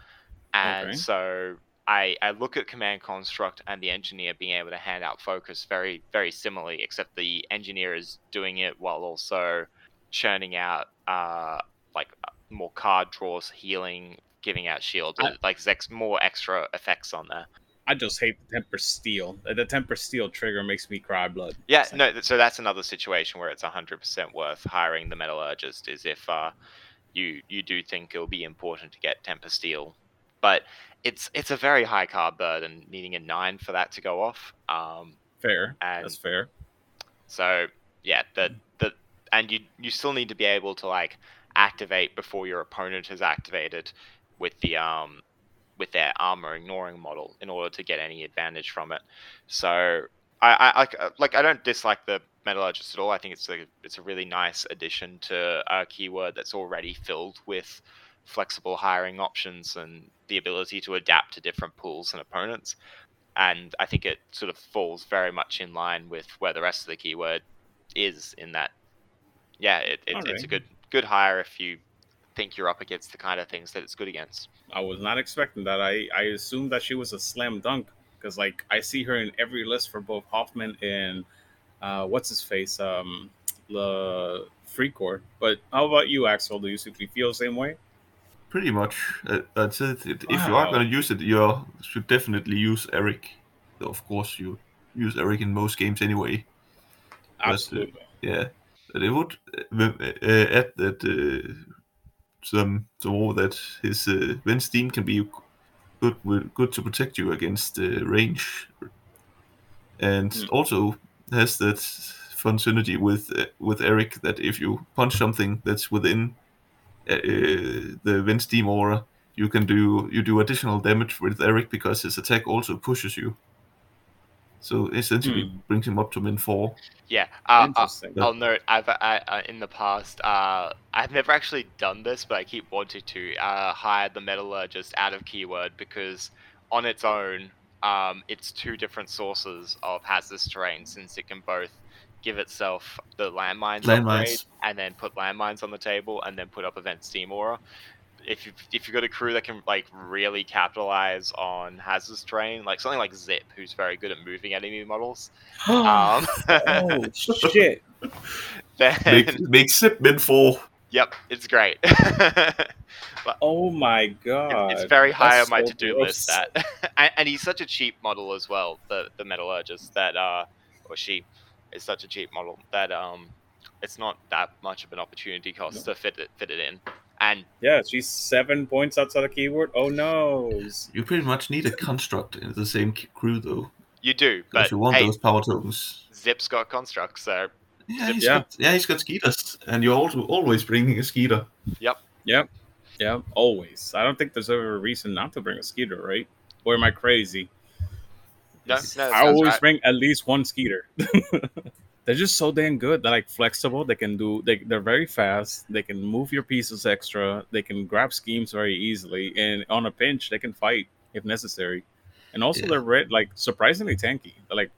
And Okay. so I, I look at command construct and the engineer being able to hand out focus very very similarly, except the engineer is doing it while also churning out uh, like more card draws, healing, giving out shield, I- like there's more extra effects on there. I just hate the temper steel. The temper steel trigger makes me cry blood. Yeah, no. So that's another situation where it's hundred percent worth hiring the metallurgist. Is if uh, you you do think it'll be important to get temper steel, but it's it's a very high card burden, needing a nine for that to go off. Um, Fair. and That's fair. so yeah, the the and you you still need to be able to like activate before your opponent has activated with the um with their armor ignoring model in order to get any advantage from it. So I, I like uh, like I don't dislike the metallurgist at all. I think it's a it's a really nice addition to a keyword that's already filled with flexible hiring options and the ability to adapt to different pools and opponents. And I think it sort of falls very much in line with where the rest of the keyword is in that. Yeah, it, it, it's a good good hire if you think you're up against the kind of things that it's good against. I was not expecting that. I I assumed that she was a slam dunk because like I see her in every list for both Hoffman and uh, what's his face um the Freikorps. But how about you, Axel? Do you simply feel the same way? Pretty much. Uh, that's it. It- If you are going to use it, you should definitely use Eric. Of course, you use Eric in most games anyway. But, uh, Absolutely. Yeah, but it would uh, uh, add that some some that his uh, Vent Steam can be good good to protect you against uh, range, and Hmm. also has that fun synergy with uh, with Eric that if you punch something that's within uh, the Vent Steam aura, you can do you do additional damage with Eric because his attack also pushes you. So essentially Hmm. brings him up to min four. Yeah, uh, uh, I'll note I've I, uh, in the past uh, I've never actually done this, but I keep wanting to uh, hire the metallurgist out of keyword because on its own, um, it's two different sources of hazardous terrain since it can both give itself the landmines, Landmines. upgrade and then put landmines on the table and then put up event steam aura. If you if you've got a crew that can like really capitalize on hazardous train, like something like Zipp, who's very good at moving enemy models, um, oh shit! then Make, make Zipp min four. Yep, it's great. Oh my god! it's very high That's on my so to-do gross. list. That, and, and he's such a cheap model as well. The the metallurgist that uh, or she is such a cheap model that um, it's not that much of an opportunity cost to fit it fit it in. And Yeah, she's seven points outside of keyword. Oh no! You pretty much need a construct in the same crew though, you do, because but you want hey, those power tokens. Zipp's got constructs, so Yeah, he's Yeah. got yeah he's got skeeters, and you're also always bringing a skeeter. Yep. Yep. Yeah, always. I don't think there's ever a reason not to bring a skeeter, right? Or am I crazy? No, no, I always right. bring at least one skeeter. they're just so damn good. They're like flexible. They can do. They they're very fast. They can move your pieces extra. They can grab schemes very easily, and on a pinch, they can fight if necessary. And also, Yeah. they're red, like surprisingly tanky. They're like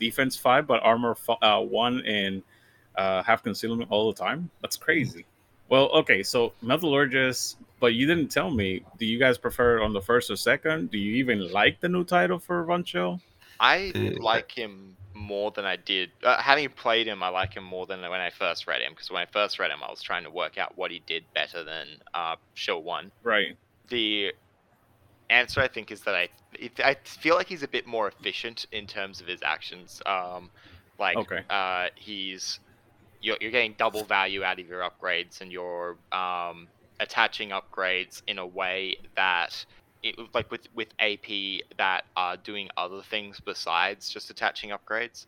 defense five, but armor f- uh, one and uh, have concealment all the time. That's crazy. Well, okay, so Metallurgist, but you didn't tell me. Do you guys prefer it on the first or second? Do you even like the new title for Von I Uh, like him more than I did. Uh, having played him, I like him more than when I first read him. Because when I first read him, I was trying to work out what he did better than uh, Show One. Right. The answer, I think, is that I I feel like he's a bit more efficient in terms of his actions. Um, like Okay. uh, he's you're, you're getting double value out of your upgrades, and you're um, attaching upgrades in a way that it, like with with AP that are doing other things besides just attaching upgrades.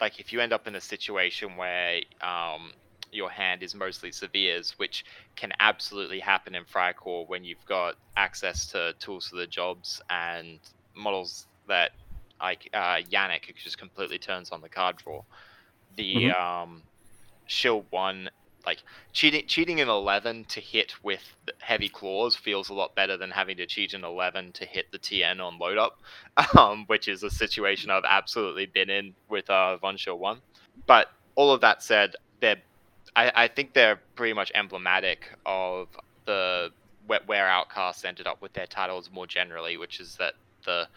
Like if you end up in a situation where um, your hand is mostly severes, which can absolutely happen in Freikorps when you've got access to tools for the jobs and models that like uh, Yannick, just completely turns on the card draw. The Mhm. um, Schill one, like cheating cheating in eleven to hit with heavy claws feels a lot better than having to cheat in eleven to hit the TN on load up, um, which is a situation I've absolutely been in with uh, Von Schill one. But all of that said, they're I, I think they're pretty much emblematic of the where, Outcasts ended up with their titles more generally, which is that the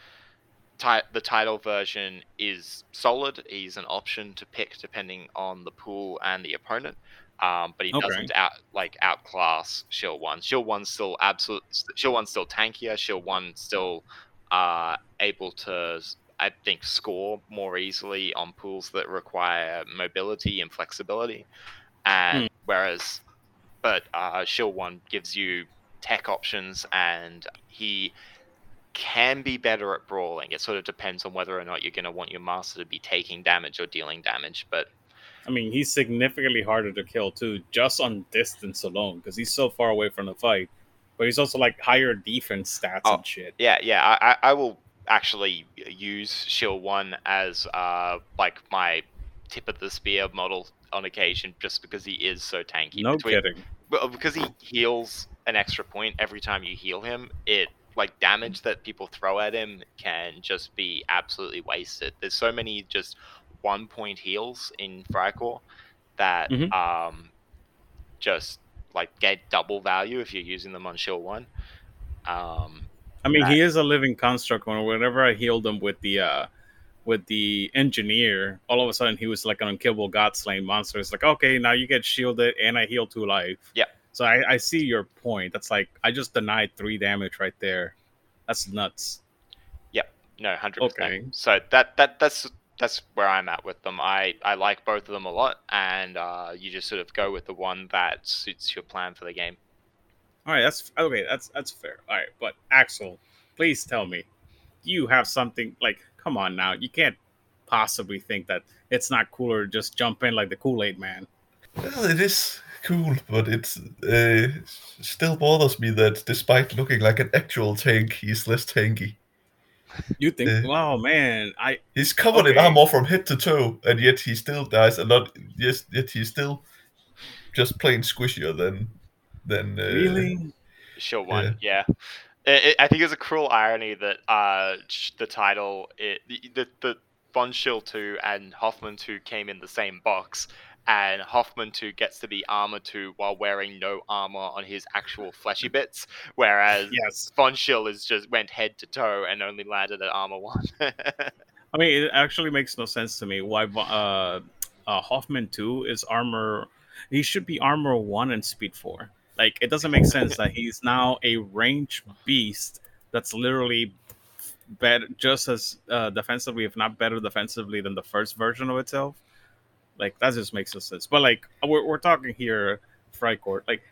the title version is solid. He's an option to pick depending on the pool and the opponent. Um, but he Okay. doesn't out like outclass Schill One. Schill One's still absolute. Schill One's still tankier. Schill One still uh, able to, I think, score more easily on pools that require mobility and flexibility. And whereas, but uh, Schill One gives you tech options, and he can be better at brawling. It sort of depends on whether or not you're going to want your master to be taking damage or dealing damage. But I mean, he's significantly harder to kill too, just on distance alone, because he's so far away from the fight. But he's also like higher defense stats Oh. and shit. yeah, yeah, I, I will actually use Schill One as uh like my tip of the spear model on occasion, just because he is so tanky. No Between- kidding. well, because he heals an extra point every time you heal him, it like damage that people throw at him can just be absolutely wasted. There's so many just one point heals in Freikorps that Mhm. um just like get double value if you're using them on Schill One. Um I mean, Right. he is a living construct. When whenever I healed him with the uh with the engineer, all of a sudden he was like an unkillable god slaying monster. It's like, okay, now you get shielded and I heal two life. Yeah. So I, I see your point. That's like I just denied three damage right there. That's nuts. Yep. No, hundred Okay. So that that that's that's where I'm at with them. I I like both of them a lot, and uh, you just sort of go with the one that suits your plan for the game. All right, that's okay. That's that's fair. All right, but Axel, please tell me, you have something like? Come on now, you can't possibly think that it's not cooler to just jump in like the Kool Aid Man. Well, it is cool, but it uh, still bothers me that despite looking like an actual tank, he's less tanky. You think? Uh, oh man, I He's covered in Okay. armor from head to toe, and yet he still dies a lot. Yes, yet he's still just plain squishier than than. Uh, really. Sure one, yeah. It, it, I think it's a cruel irony that uh, the title, it, the, the the Von Schill two and Hoffman two came in the same box, and Hoffman two gets to be armor two while wearing no armor on his actual fleshy bits, whereas Yes, Von Schill is just went head to toe and only landed at armor one. I mean it actually makes no sense to me why uh, uh Hoffman two is armor. He should be armor one and speed four. Like it doesn't make sense that he's now a range beast that's literally better, just as uh, defensively, if not better defensively than the first version of itself. Like that just makes no sense. But like we're, we're talking here, Freikorps. Like,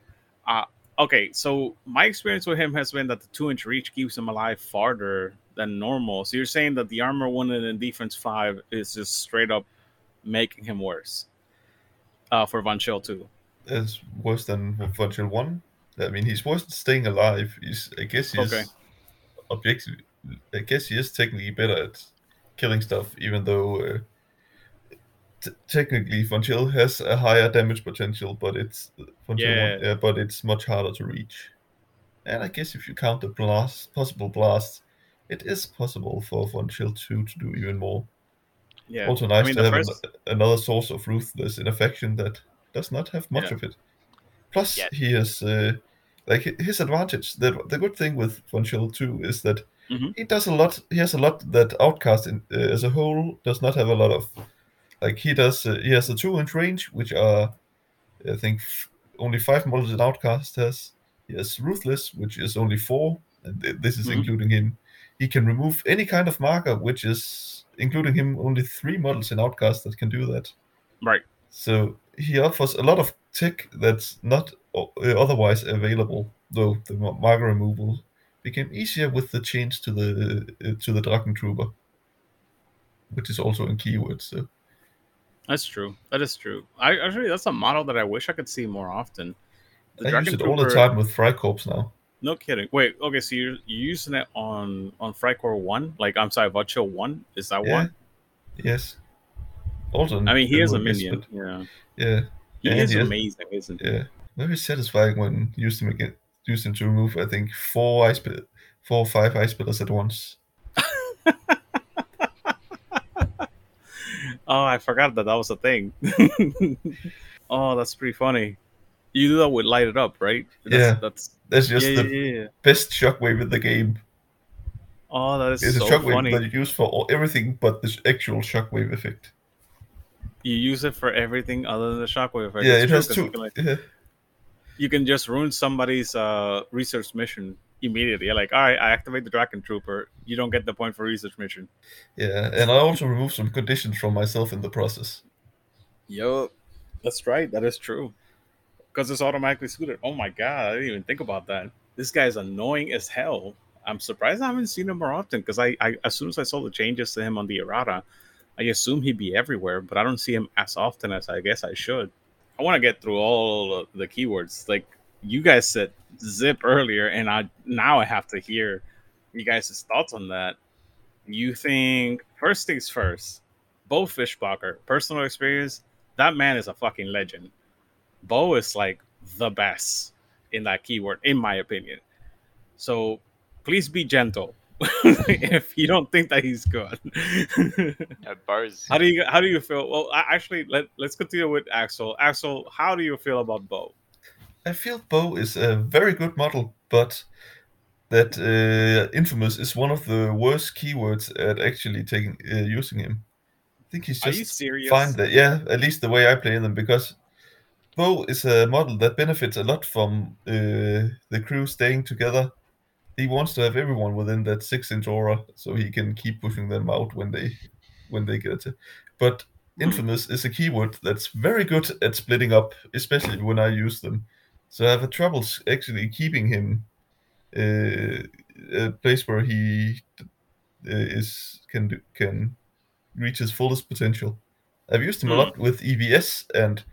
uh, okay, so my experience with him has been that the two inch reach keeps him alive farther than normal. So you're saying that the armor one and the defense five is just straight up making him worse. Uh, for Von Schill too. It's worse than Virtual One. I mean, he's worse staying alive. He's, I guess, he's Okay. objective. I guess he is technically better at killing stuff, even though uh, t- technically Von Schill has a higher damage potential, but it's Yeah. one- yeah, but it's much harder to reach. And I guess if you count the blast, possible blasts, it is possible for Von Schill 2 to do even more. Yeah. Also nice mean, to have first- an- another source of ruthless in a faction that does not have much Yeah. of it. Plus, Yeah. he has uh, like his advantage. The the good thing with Von Schill 2 is that Mhm. he does a lot. He has a lot that Outcast in, uh, as a whole does not have a lot of. Like he does, uh, he has a two inch range, which are I think f- only five models in Outcast has. He has Ruthless, which is only four, and th- this is Mhm. including him. He can remove any kind of marker, which is including him only three models in Outcast that can do that. Right. So he offers a lot of tech that's not o- uh, otherwise available. Though the marker removal became easier with the change to the uh, to the Drachen Trooper, which is also in keywords. So That's true. That is true. I actually that's a model that I wish I could see more often. The I use Dragon it all the time with Freikorps now. No kidding. Wait, okay, so you're, you're using it on on Freikorps one? Like I'm sorry, Vacho one? Is that Yeah. one? Yes. Also, I mean he is a minion. Yeah. Yeah, He And is he amazing, isn't he? yeah. Very satisfying when used him again. Used him to remove, I think, four ice, four or five ice pillars at once. Oh, I forgot that that was a thing. oh, that's pretty funny. You do that with light it up, right? That's, Yeah. That's That's just yeah, the yeah, yeah. best shockwave in the game. Oh, that is It's so a shockwave funny. that you use for all, everything but the actual shockwave effect. You use it for everything other than the shockwave effect. yeah, it has two. You can, like, you can just ruin somebody's uh, research mission immediately. You're like, all right, I activate the Drachen Trooper. You don't get the point for research mission. yeah, and I also remove some conditions from myself in the process. Yo, that's right. That is true. Because it's automatically suited. Oh my god, I didn't even think about that. This guy's annoying as hell. I'm surprised I haven't seen him more often. Because I, I, as soon as I saw the changes to him on the errata, I assume he'd be everywhere. But I don't see him as often as I guess I should. I want to get through all the keywords. Like you guys said, zip earlier, and I now I have to hear you guys' thoughts on that. You think first things first, Bo Fishblocker, personal experience, that man is a fucking legend. Bo is like the best in that keyword, in my opinion. So please be gentle if you don't think that he's good. No, Bo's how do you how do you feel? Well, actually, let let's continue with Axel. Axel, how do you feel about Bo? I feel Bo is a very good model, but that uh, Infamous is one of the worst keywords at actually taking uh, using him. I think he's just fine there. Yeah, at least the way I play them, because Bo is a model that benefits a lot from uh, the crew staying together. He wants to have everyone within that six-inch aura, so he can keep pushing them out when they when they get it. But Hmm. Infamous is a keyword that's very good at splitting up, especially when I use them. So I have a trouble actually keeping him uh, a place where he uh, is can do, can reach his fullest potential. I've used him a Hmm. lot with EVS, and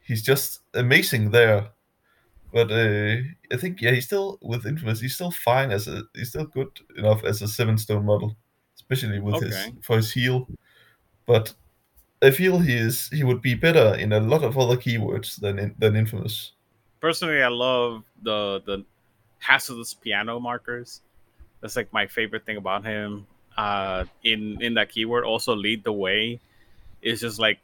he's just amazing there. But uh, I think yeah, he's still with Infamous. He's still fine as a he's still good enough as a seven stone model, especially with his for his heal. But I feel he is he would be better in a lot of other keywords than in, than Infamous. Personally, I love the the hazardous piano markers. That's like my favorite thing about him. Uh, in in that keyword, also lead the way is just like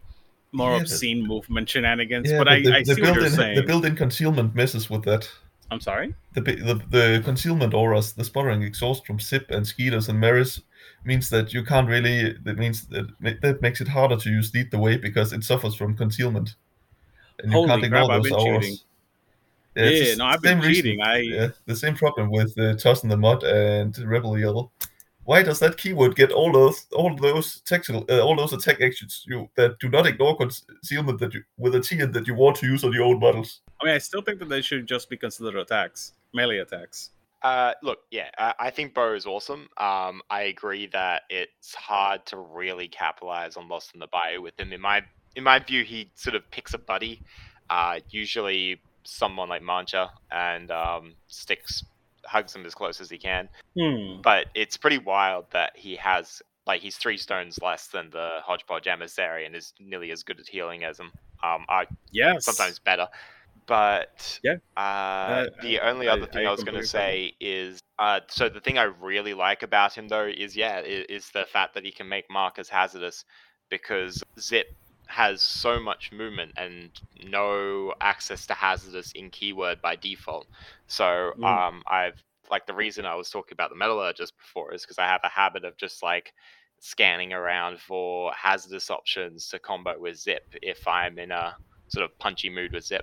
more Yeah, but- obscene movement shenanigans. Yeah, but, I, the, I the see what you're built-in saying. the built-in concealment messes with that. I'm sorry. The, the the concealment auras, the sputtering exhaust from Zipp and Skeeters and Maris means that you can't really. That means that that makes it harder to use lead the way because it suffers from concealment, and you Holy can't ignore crap, those auras. cheating. Yeah, Yeah, no, I've been same reason- I- yeah, the same problem with uh, Toss in the Mud and Rebel Yell. Why does that keyword get all those all those tactical uh, all those attack actions you that do not ignore concealment that you with a TN that you want to use on your own models? I mean, I still think that they should just be considered attacks, melee attacks. Uh, look, yeah, I, I think Bo is awesome. Um, I agree that it's hard to really capitalize on Lost in the Bayou with him. In my in my view, he sort of picks a buddy, uh, usually someone like Mancha, and um, sticks hugs him as close as he can. Hmm. But it's pretty wild that he has like he's three stones less than the hodgepodge emissary and is nearly as good at healing as him. Um, I Yes. sometimes better. But Yeah. uh, That- the only I- other thing I I, was going to say is uh, so the thing I really like about him though is yeah is, is the fact that he can make markers hazardous because Zipp has so much movement and no access to hazardous in keyword by default. So Mm. um, I've like the reason I was talking about the metallurg just before is because I have a habit of just like scanning around for hazardous options to combo with Zipp if I'm in a sort of punchy mood with Zipp.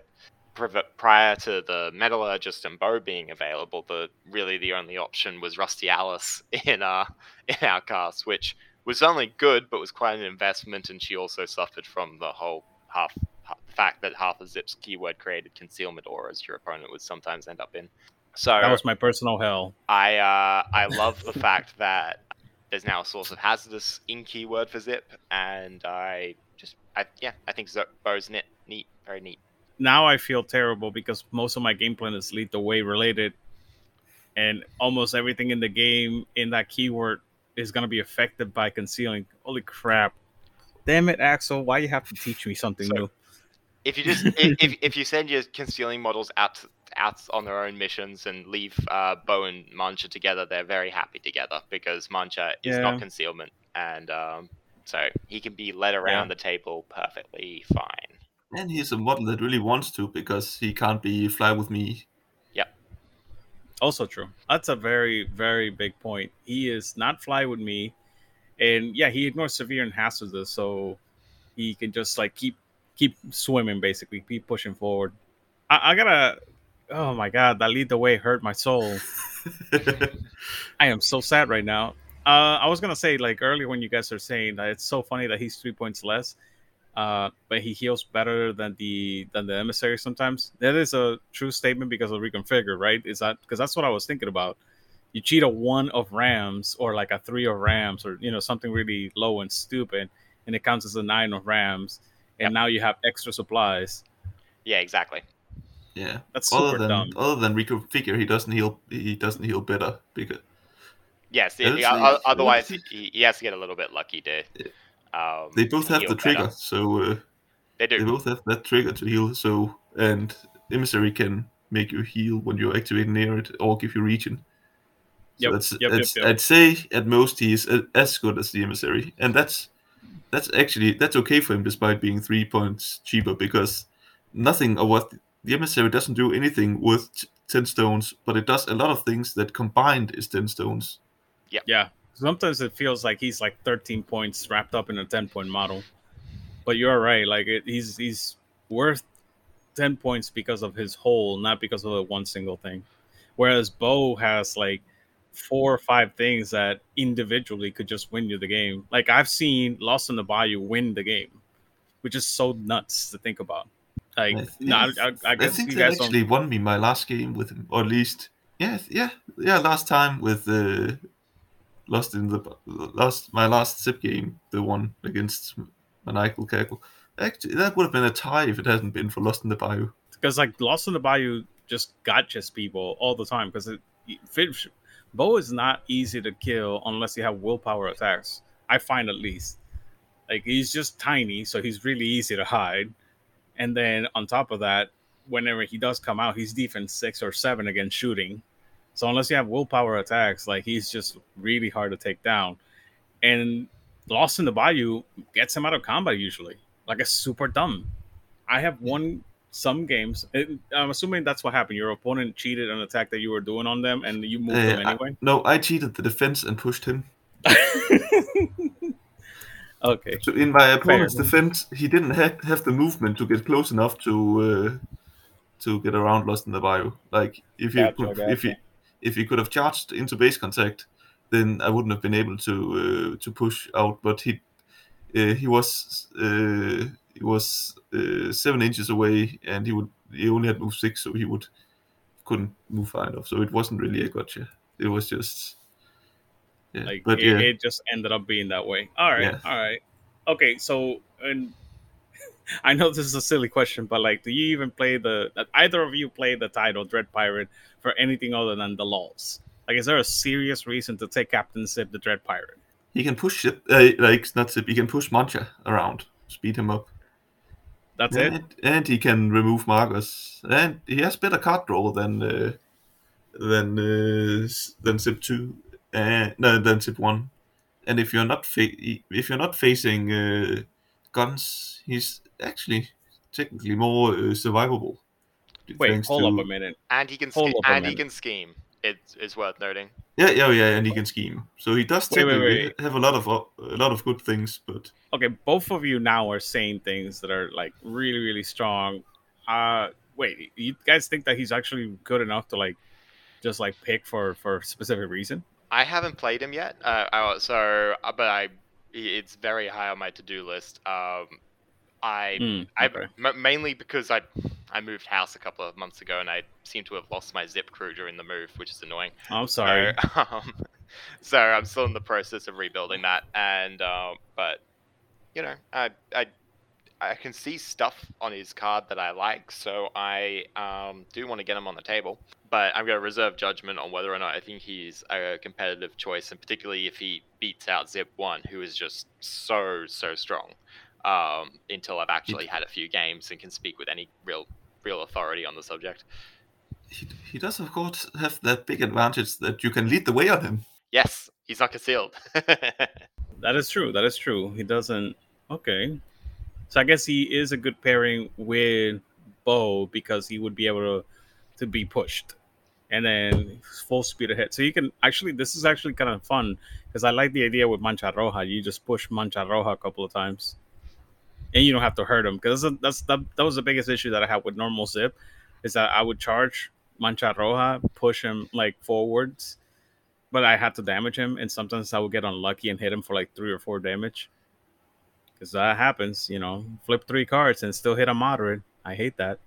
Prior to the Metallurgist and Bo being available, the really the only option was Rusty Alice in uh in our cast, which was only good but was quite an investment, and she also suffered from the whole half, half fact that half of Zipp's keyword created concealment auras your opponent would sometimes end up in. So That was my personal hell. I uh, I love the fact that there's now a source of hazardous in keyword for Zipp, and I just I yeah I think Bo's neat, neat, very neat. Now I feel terrible because most of my game plan is lead the way related, and almost everything in the game in that keyword is gonna be affected by concealing. Holy crap! Damn it, Axel! Why you have to teach me something So- new? If you just if, if if you send your concealing models out out on their own missions and leave uh, Bo and Mancha together, they're very happy together because Mancha is Yeah. not concealment, and um, so he can be led around the table perfectly fine. And he's a model that really wants to because he can't be fly with me. Also true. That's a very, very big point. He is not fly with me, and yeah, he ignores severe and hazardous, so he can just like keep keep swimming, basically, keep pushing forward. I, I gotta. Oh my god, that lead the way hurt my soul. I am so sad right now. Uh, I was gonna say like earlier when you guys are saying that it's so funny that he's three points less, uh, but he heals better than the than the emissary sometimes. That is a true statement because of reconfigure, right? Is that because that's what I was thinking about? You cheat a one of rams or like a three of rams or you know something really low and stupid, and it counts as a nine of rams, and Yep. now you have extra supplies. Yeah, exactly. yeah. That's Other super than dumb. other than reconfigure, he doesn't heal. He doesn't heal better because Yes, Yeah, yeah, that's o- nice. otherwise he, he has to get a little bit lucky to. Um, they both have the trigger. better. So uh, They they both have that trigger to heal. So and emissary can make you heal when you activate near it or give you region. So Yep, that's, yep, yep, that's yep. I'd say at most he is a- as good as the emissary, and that's that's actually that's okay for him despite being three points cheaper because nothing of what the emissary doesn't do anything worth t- ten stones, but it does a lot of things that combined is ten stones. Yeah, yeah. Sometimes it feels like he's like 13 points wrapped up in a 10 point model. But you're right. Like it, he's he's worth 10 points because of his whole, not because of the one single thing. Whereas Bo has like four or five things that individually could just win you the game. Like I've seen Lost in the Bayou win the game, which is so nuts to think about. Like, I no, I, I, I guess think you guys actually don't. won me my last game with him, or at least yeah, yeah, yeah. Last time with uh, lost in the last my last zip game, the one against Maniacal Cackle. Actually, that would have been a tie if it hadn't been for Lost in the Bayou. because like Lost in the Bayou just gotchas people all the time because it, it Bo is not easy to kill unless you have willpower attacks. I find at least like he's just tiny, so he's really easy to hide. And then on top of that, whenever he does come out, he's defense six or seven against shooting. So unless you have willpower attacks, like he's just really hard to take down. And Lost in the Bayou gets him out of combat usually. Like it's super dumb. I have won some games. It, I'm assuming that's what happened. Your opponent cheated an attack that you were doing on them, and you moved Uh, them I- no, I cheated the defense and pushed him. okay. So in my opponent's Fair. defense, he didn't have, have the movement to get close enough to uh, to get around Lost in the Bayou. Like if you Gotcha, could, if he gotcha. If he could have charged into base contact, then I wouldn't have been able to uh, to push out. But he uh, he was uh, he was uh, seven inches away, and he would he only had move six, so he would couldn't move far enough. So it wasn't really a gotcha. It was just yeah. Like but it, yeah, it just ended up being that way. All right, Yeah. all right. Okay, so and I know this is a silly question, but like, do you even play the? Either of you play the title Dread Pirate for anything other than the laws? Like, is there a serious reason to take Captain Zipp the Dread Pirate? he can push Zipp, uh, like not Zipp. He can push Mancha around, speed him up, That's it. and, and he can remove Marcus. And he has better card draw than uh, than uh, than Zipp two, uh, no, than Zipp one. And if you're not fa- if you're not facing uh, guns, he's actually technically more uh, survivable. Wait, hold to- up a minute. And he can Hold ske- and he minute. can scheme. It is worth noting. Yeah, yeah, yeah, and he can scheme. So he does Wait, wait, wait. have a lot of uh, a lot of good things, but Okay, both of you now are saying things that are like really, really strong. Uh, wait, you guys think that he's actually good enough to like just like pick for for a specific reason? I haven't played him yet, uh, I- so uh, but I it's very high on my to do list. Um, I I okay. m- mainly because I I moved house a couple of months ago and I seem to have lost my Zipp crew during the move, which is annoying. I'm sorry. So, um, so I'm still in the process of rebuilding that, and um, but you know, I I I can see stuff on his card that I like, so I um, do want to get him on the table. But I'm going to reserve judgment on whether or not I think he's a competitive choice, and particularly if he beats out Zipp One, who is just so so strong. Um, until I've actually had a few games and can speak with any real real authority on the subject. he, he does of course have that big advantage that you can lead the way on him. Yes, he's not concealed. That is true. That is true. He doesn't. Okay. So I guess he is a good pairing with Bo because he would be able to to be pushed, and then full speed ahead. So you can actually. This is actually kind of fun because I like the idea with Mancha Roja. You just push Mancha Roja a couple of times, and you don't have to hurt him because that's, that's that, that was the biggest issue that I had with normal Zipp, is that I would charge Mancha Roja, push him like forwards, but I had to damage him, and sometimes I would get unlucky and hit him for like three or four damage. Because that happens, you know, flip three cards and still hit a moderate. I hate that.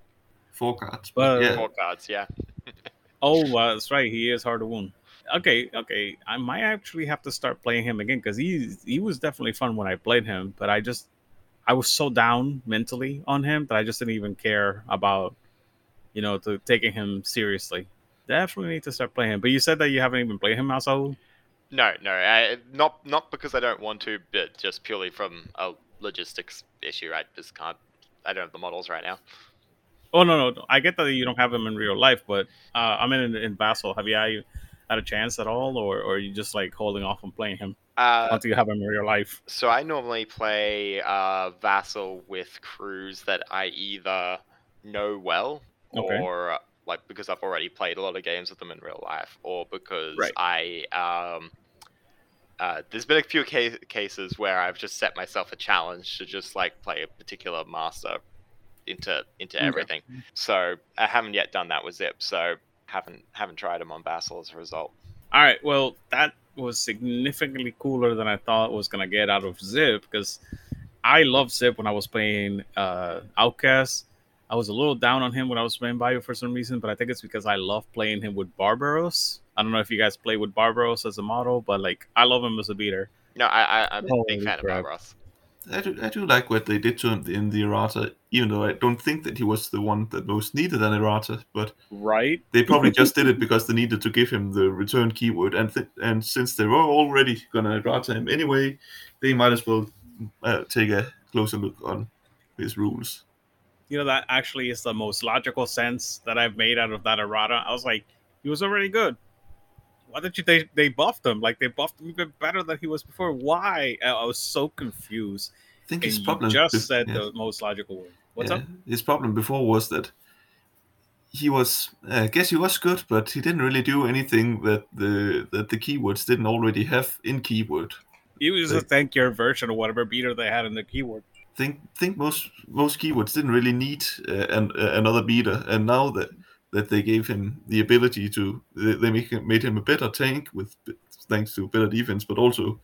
Four cards. But- yeah, Four cards, yeah. Oh, uh, that's right. He is hard to wound. Okay, okay. I might actually have to start playing him again because he he was definitely fun when I played him. But I just I was so down mentally on him that I just didn't even care about you know to taking him seriously. Definitely need to start playing him. But you said that you haven't even played him, Saul. No, no, I, not not because I don't want to, but just purely from a logistics issue. I just can't. I don't have the models right now. Oh no, no. I get that you don't have him in real life, but uh, I'm in in Vassal. Have you had had a chance at all, or, or are you just like holding off on playing him Uh, until you have him in real life? so I normally play uh, Vassal with crews that I either know well, Okay. or like because I've already played a lot of games with them in real life, or because Right. I um. Uh, there's been a few ca- cases where I've just set myself a challenge to just like play a particular master into into Okay. everything. So I haven't yet done that with Zipp. So haven't haven't tried him on Vassal as a result. All right. Well, that was significantly cooler than I thought it was gonna get out of Zipp because I love Zipp when I was playing uh, Outcast. I was a little down on him when I was playing Bayou for some reason, but I think it's because I love playing him with Barbaros. I don't know if you guys play with Barbaros as a model, but like I love him as a beater. No, I, I I'm a big fan crap. of Barbaros. I do, I do like what they did to him in the errata, even though I don't think that he was the one that most needed an errata. But Right? they probably just did it because they needed to give him the return keyword, and th- and since they were already gonna errata him anyway, they might as well uh, take a closer look on his rules. you know that actually is the most logical sense that I've made out of that errata. I was like, he was already good. Why did you they they buffed him? Like they buffed him even better than he was before. Why? I was so confused. I think And his problem just bef- said yeah. the most logical word. What's Yeah, up? His problem before was that he was, I guess he was good, but he didn't really do anything that the that the keywords didn't already have in keyword. He was a tankier version of whatever beater they had in the keyword. Think think most most keywords didn't really need uh, an, uh, another beater, and now that that they gave him the ability to, they, they make him, made him a better tank with thanks to better defense, but also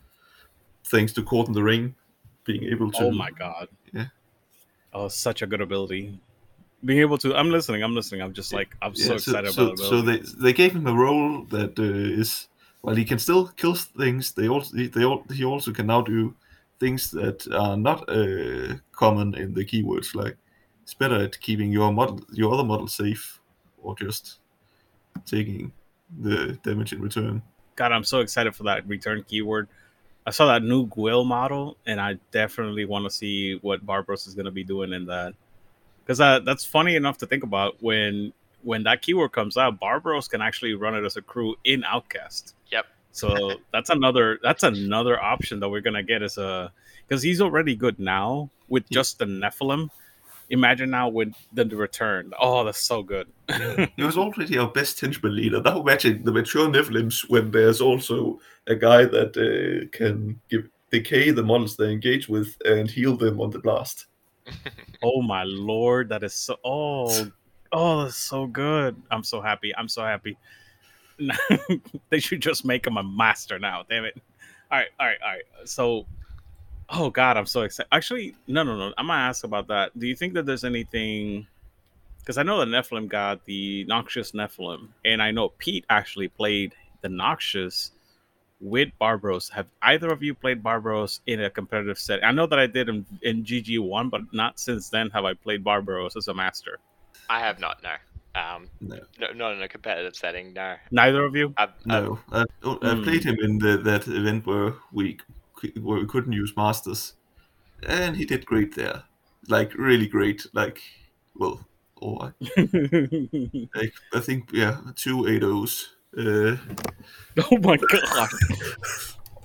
thanks to Court in the Ring being able to. Oh my god. Yeah. Oh, such a good ability. Being able to, I'm listening. I'm listening. I'm just like, I'm so Yeah, excited so, about the so they they gave him a role that uh, is while he can still kill things, they also they al- he also can now do things that are not uh, common in the keywords. Like it's better at keeping your model your other model safe, or just taking the damage in return. God, I'm so excited for that return keyword. I saw that new Gwyll model, and I definitely want to see what Barbaros is going to be doing in that. Because uh, that's funny enough to think about when when that keyword comes out, Barbaros can actually run it as a crew in Outcast. Yep. So that's another that's another option that we're gonna get as a because he's already good now with just the Nephilim. Imagine now with the, the return. Oh, that's so good. He was already our best henchman leader. Now imagine the mature Nephilims when there's also a guy that uh, can give decay the models they engage with and heal them on the blast. oh my lord, that is so oh oh that's so good. I'm so happy. I'm so happy. they should just make him a master now. Damn it. All right, all right, all right. So oh god, I'm so excited. Actually, no no no. I'm gonna ask about that. Do you think that there's anything because I know the Nephilim got the Noxious Nephilim, and I know Pete actually played the Noxious with Barbaros. Have either of you played Barbaros in a competitive set? I know that I did in, in GG1, but not since then have I played Barbaros as a master. I have not. No. Um, No. no, not in a competitive setting. No. Neither of you? I've, I've- No, I, I Hmm. played him in the, that event where we c- where we couldn't use masters, and he did great there. Like really great. Like well, oh, I, like, I think yeah, two eight O's. Uh, oh my god.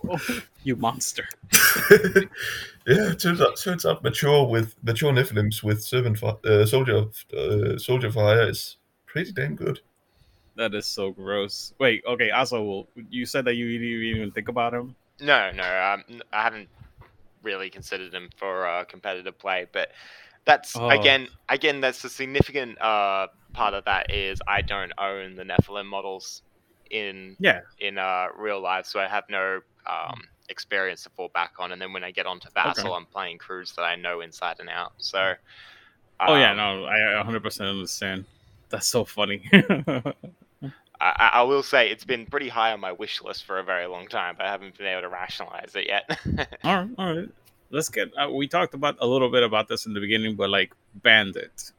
Oh, you monster. yeah, turns out, turns out mature with mature Nephilims with servant fi- uh, soldier of- uh, soldier fire is pretty damn good. That is so gross. Wait, okay, also, you said that you didn't even think about him? No, no, um, I haven't really considered him for uh, competitive play, but that's Oh. again, again, that's a significant uh, part of that is I don't own the Nephilim models in Yeah. in uh, real life, so I have no um, experience to fall back on. And then when I get onto Vassal, Okay. I'm playing crews that I know inside and out. So, Oh, yeah, um, no, I I 100% understand. That's so funny. I, I will say it's been pretty high on my wish list for a very long time, but I haven't been able to rationalize it yet. all right, all right. Let's get. Uh, we talked about a little bit about this in the beginning, but like Bandit,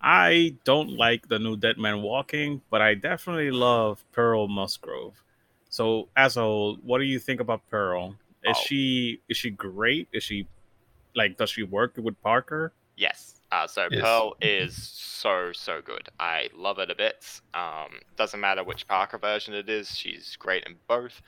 I don't like the new Dead Man Walking, but I definitely love Pearl Musgrove. So, as a whole, what do you think about Pearl? Is Oh. she is she great? Is she like does she work with Parker? Yes. Uh, so Yes. Pearl is so so good. I love it a bit. Um, doesn't matter which Parker version it is. She's great in both.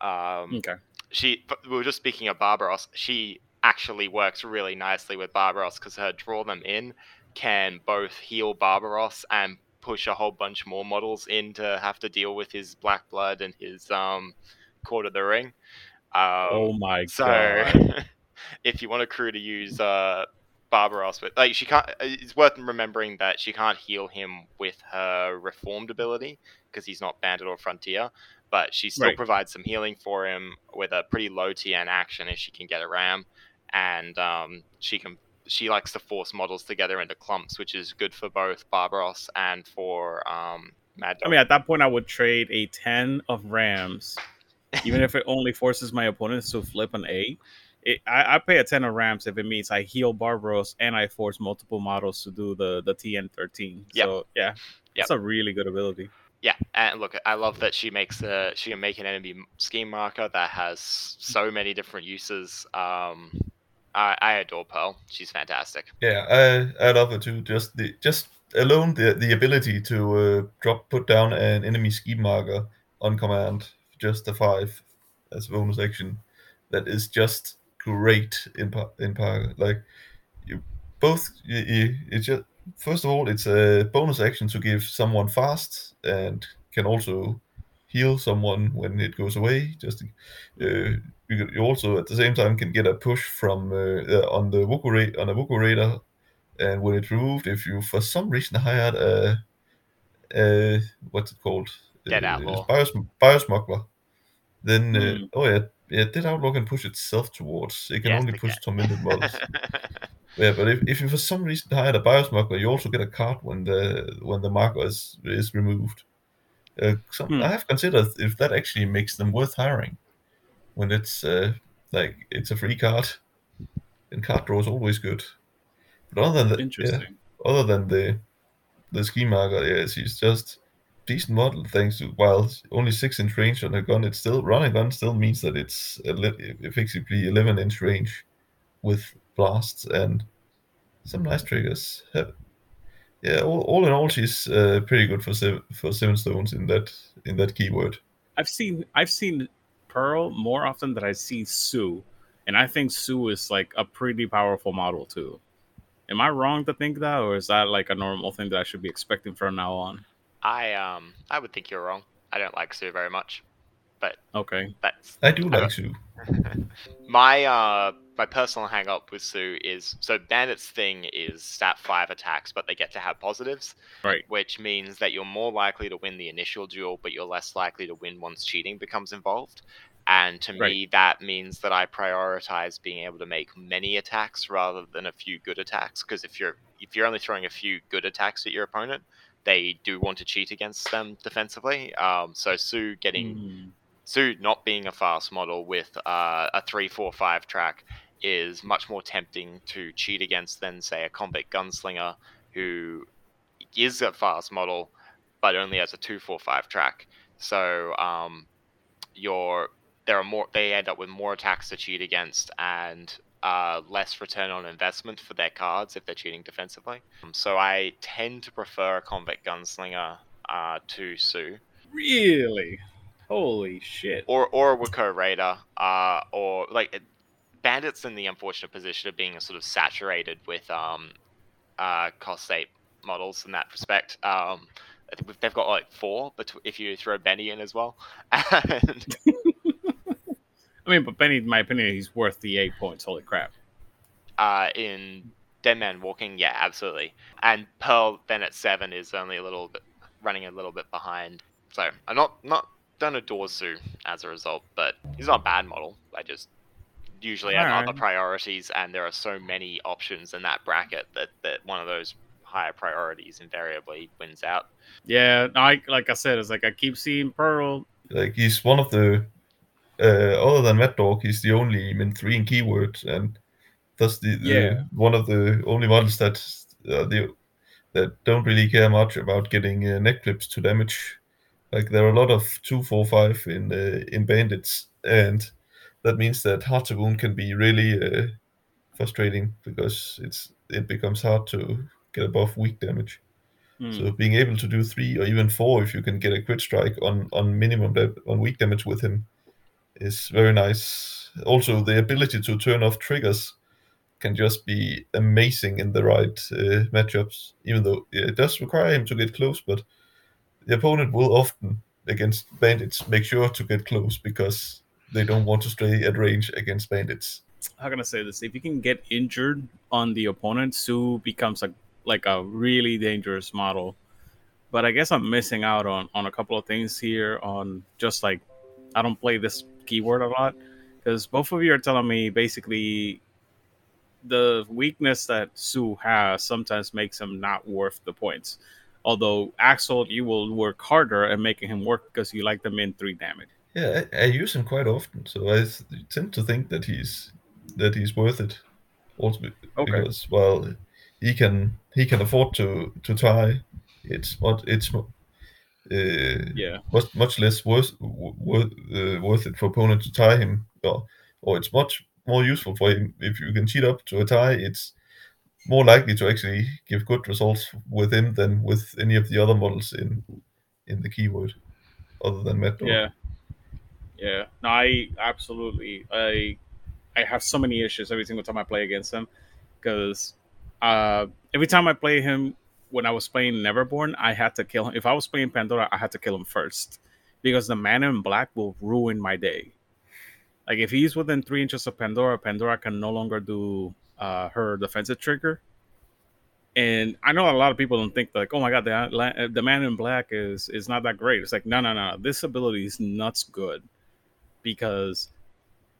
Um, Okay. she. We were just speaking of Barbaros. She actually works really nicely with Barbaros because her draw them in can both heal Barbaros and push a whole bunch more models in to have to deal with his Black Blood and his um, Court of the Ring. Um, oh my god. so, god. if you want a crew to use uh, Barbaros with, like, she can't. uh, It's worth remembering that she can't heal him with her Reformed ability because he's not Bandit or Frontier. But she still Right. provides some healing for him with a pretty low TN action if she can get a ram, and um, she can. She likes to force models together into clumps, which is good for both Barbaros and for um, Mad I mean, at that point, I would trade a 10 of Rams, even if it only forces my opponents to flip an 8. It, I, I pay a 10 of Rams if it means I heal Barbaros and I force multiple models to do the, the TN13. Yep. So, yeah, that's a really good ability. Yeah, and look, I love that she makes a she can make an enemy scheme marker that has so many different uses. Um, I, I adore Pearl. She's fantastic. Yeah, I I love her too. Just the just alone the the ability to uh, drop put down an enemy scheme marker on command, just a five as a bonus action, that is just great in in Parker. Like you both you, you it's just first of all it's a bonus action to give someone fast and can also heal someone when it goes away. Just uh, you, you also at the same time can get a push from uh, uh, on the Wokou ra- on a Wokou Raider, and when it's removed, if you for some reason hired a, a what's it called? Dead Uh, Outlaw. Bios, Bayou Smuggler, then uh, Mm. oh yeah, yeah, Dead Outlaw can push itself towards. It can Yes, only push can. tormented models. Yeah, but if, if you for some reason hired a Bayou Smuggler, you also get a card when the when the marker is is removed. Uh, some, Hmm. I have considered if that actually makes them worth hiring, when it's uh, like it's a free card, and card draw is always good. But other than that, yeah, Interesting. other than the the ski marker, yeah, she's just decent model thanks to while only six inch range on a gun. It's still run a gun still means that it's effectively 11 inch range with blasts and some nice triggers. Ha- Yeah, all, all in all, she's uh, pretty good for seven, for seven stones in that in that keyword. I've seen I've seen Pearl more often than I see Sue, and I think Sue is like a pretty powerful model too. Am I wrong to think that, or is that like a normal thing that I should be expecting from now on? I um I would think you're wrong. I don't like Sue very much, but Okay. that's I do I like Sue. my uh my personal hang up with Sue is so Bandit's thing is stat five attacks, but they get to have positives. Right. Which means that you're more likely to win the initial duel, but you're less likely to win once cheating becomes involved. And to Right. me, that means that I prioritize being able to make many attacks rather than a few good attacks. Because if you're if you're only throwing a few good attacks at your opponent, they do want to cheat against them defensively. Um, so Sue getting Mm. Sue not being a fast model with uh, a three, four, five track is much more tempting to cheat against than say a convict gunslinger who is a fast model but only has a two, four, five track. So um, your there are more they end up with more attacks to cheat against and uh, less return on investment for their cards if they're cheating defensively. Um, so I tend to prefer a convict gunslinger uh, to Sue Really? Holy shit! or or a Wokou Raider, uh, or like it- Bandits in the unfortunate position of being sort of saturated with um, uh, cost eight models in that respect. Um, I think they've got like four, but if you throw Benny in as well, and I mean, but Benny, in my opinion, he's worth the eight points. Holy crap! uh, in Dead Man Walking, yeah, absolutely. And Pearl then at seven is only a little bit running a little bit behind. So I'm not not don't adore Sue as a result, but he's not a bad model. I just usually have Alright. other priorities, and there are so many options in that bracket that that one of those higher priorities invariably wins out. Yeah, I like I said, it's like I keep seeing Pearl. Like he's one of the other than Mad Dog, he's the only min three in keyword, and that's the, the Yeah. one of the only models that uh, the that don't really care much about getting uh, neg flips to damage. Like there are a lot of two, four, five in uh, in bandits, and that means that heart to wound can be really uh, frustrating because it's it becomes hard to get above weak damage. Hmm. So being able to do three or even four, if you can get a crit strike on on minimum da- on weak damage with him, is very nice. Also, the ability to turn off triggers can just be amazing in the right uh, matchups. Even though it does require him to get close, but the opponent will often against bandits make sure to get close because they don't want to stay at range against bandits. how can I say this? If you can get injured on the opponent, Sue becomes a like a really dangerous model. But I guess I'm missing out on on a couple of things here. On just like I don't play this keyword a lot because both of you are telling me basically the weakness that Sue has sometimes makes him not worth the points. Although Axel, you will work harder at making him work because you like them in three damage. Yeah, I, I use him quite often, so I tend to think that he's that he's worth it. Also, Okay. because well, he can he can afford to to tie. It's what it's uh, Yeah. much much less worth worth uh, worth it for opponent to tie him, or or it's much more useful for him if you can cheat up to a tie. It's more likely to actually give good results with him than with any of the other models in in the keyword, other than Dog. Yeah. Yeah. No, I absolutely I I have so many issues every single time I play against him because uh every time I play him when I was playing Neverborn, I had to kill him. If I was playing Pandora, I had to kill him first because the man in black will ruin my day. Like if he's within three inches of Pandora, Pandora can no longer do uh, her defensive trigger. And I know a lot of people don't think like, oh my god, the the man in black is is not that great. It's like no, no, no. This ability is nuts good because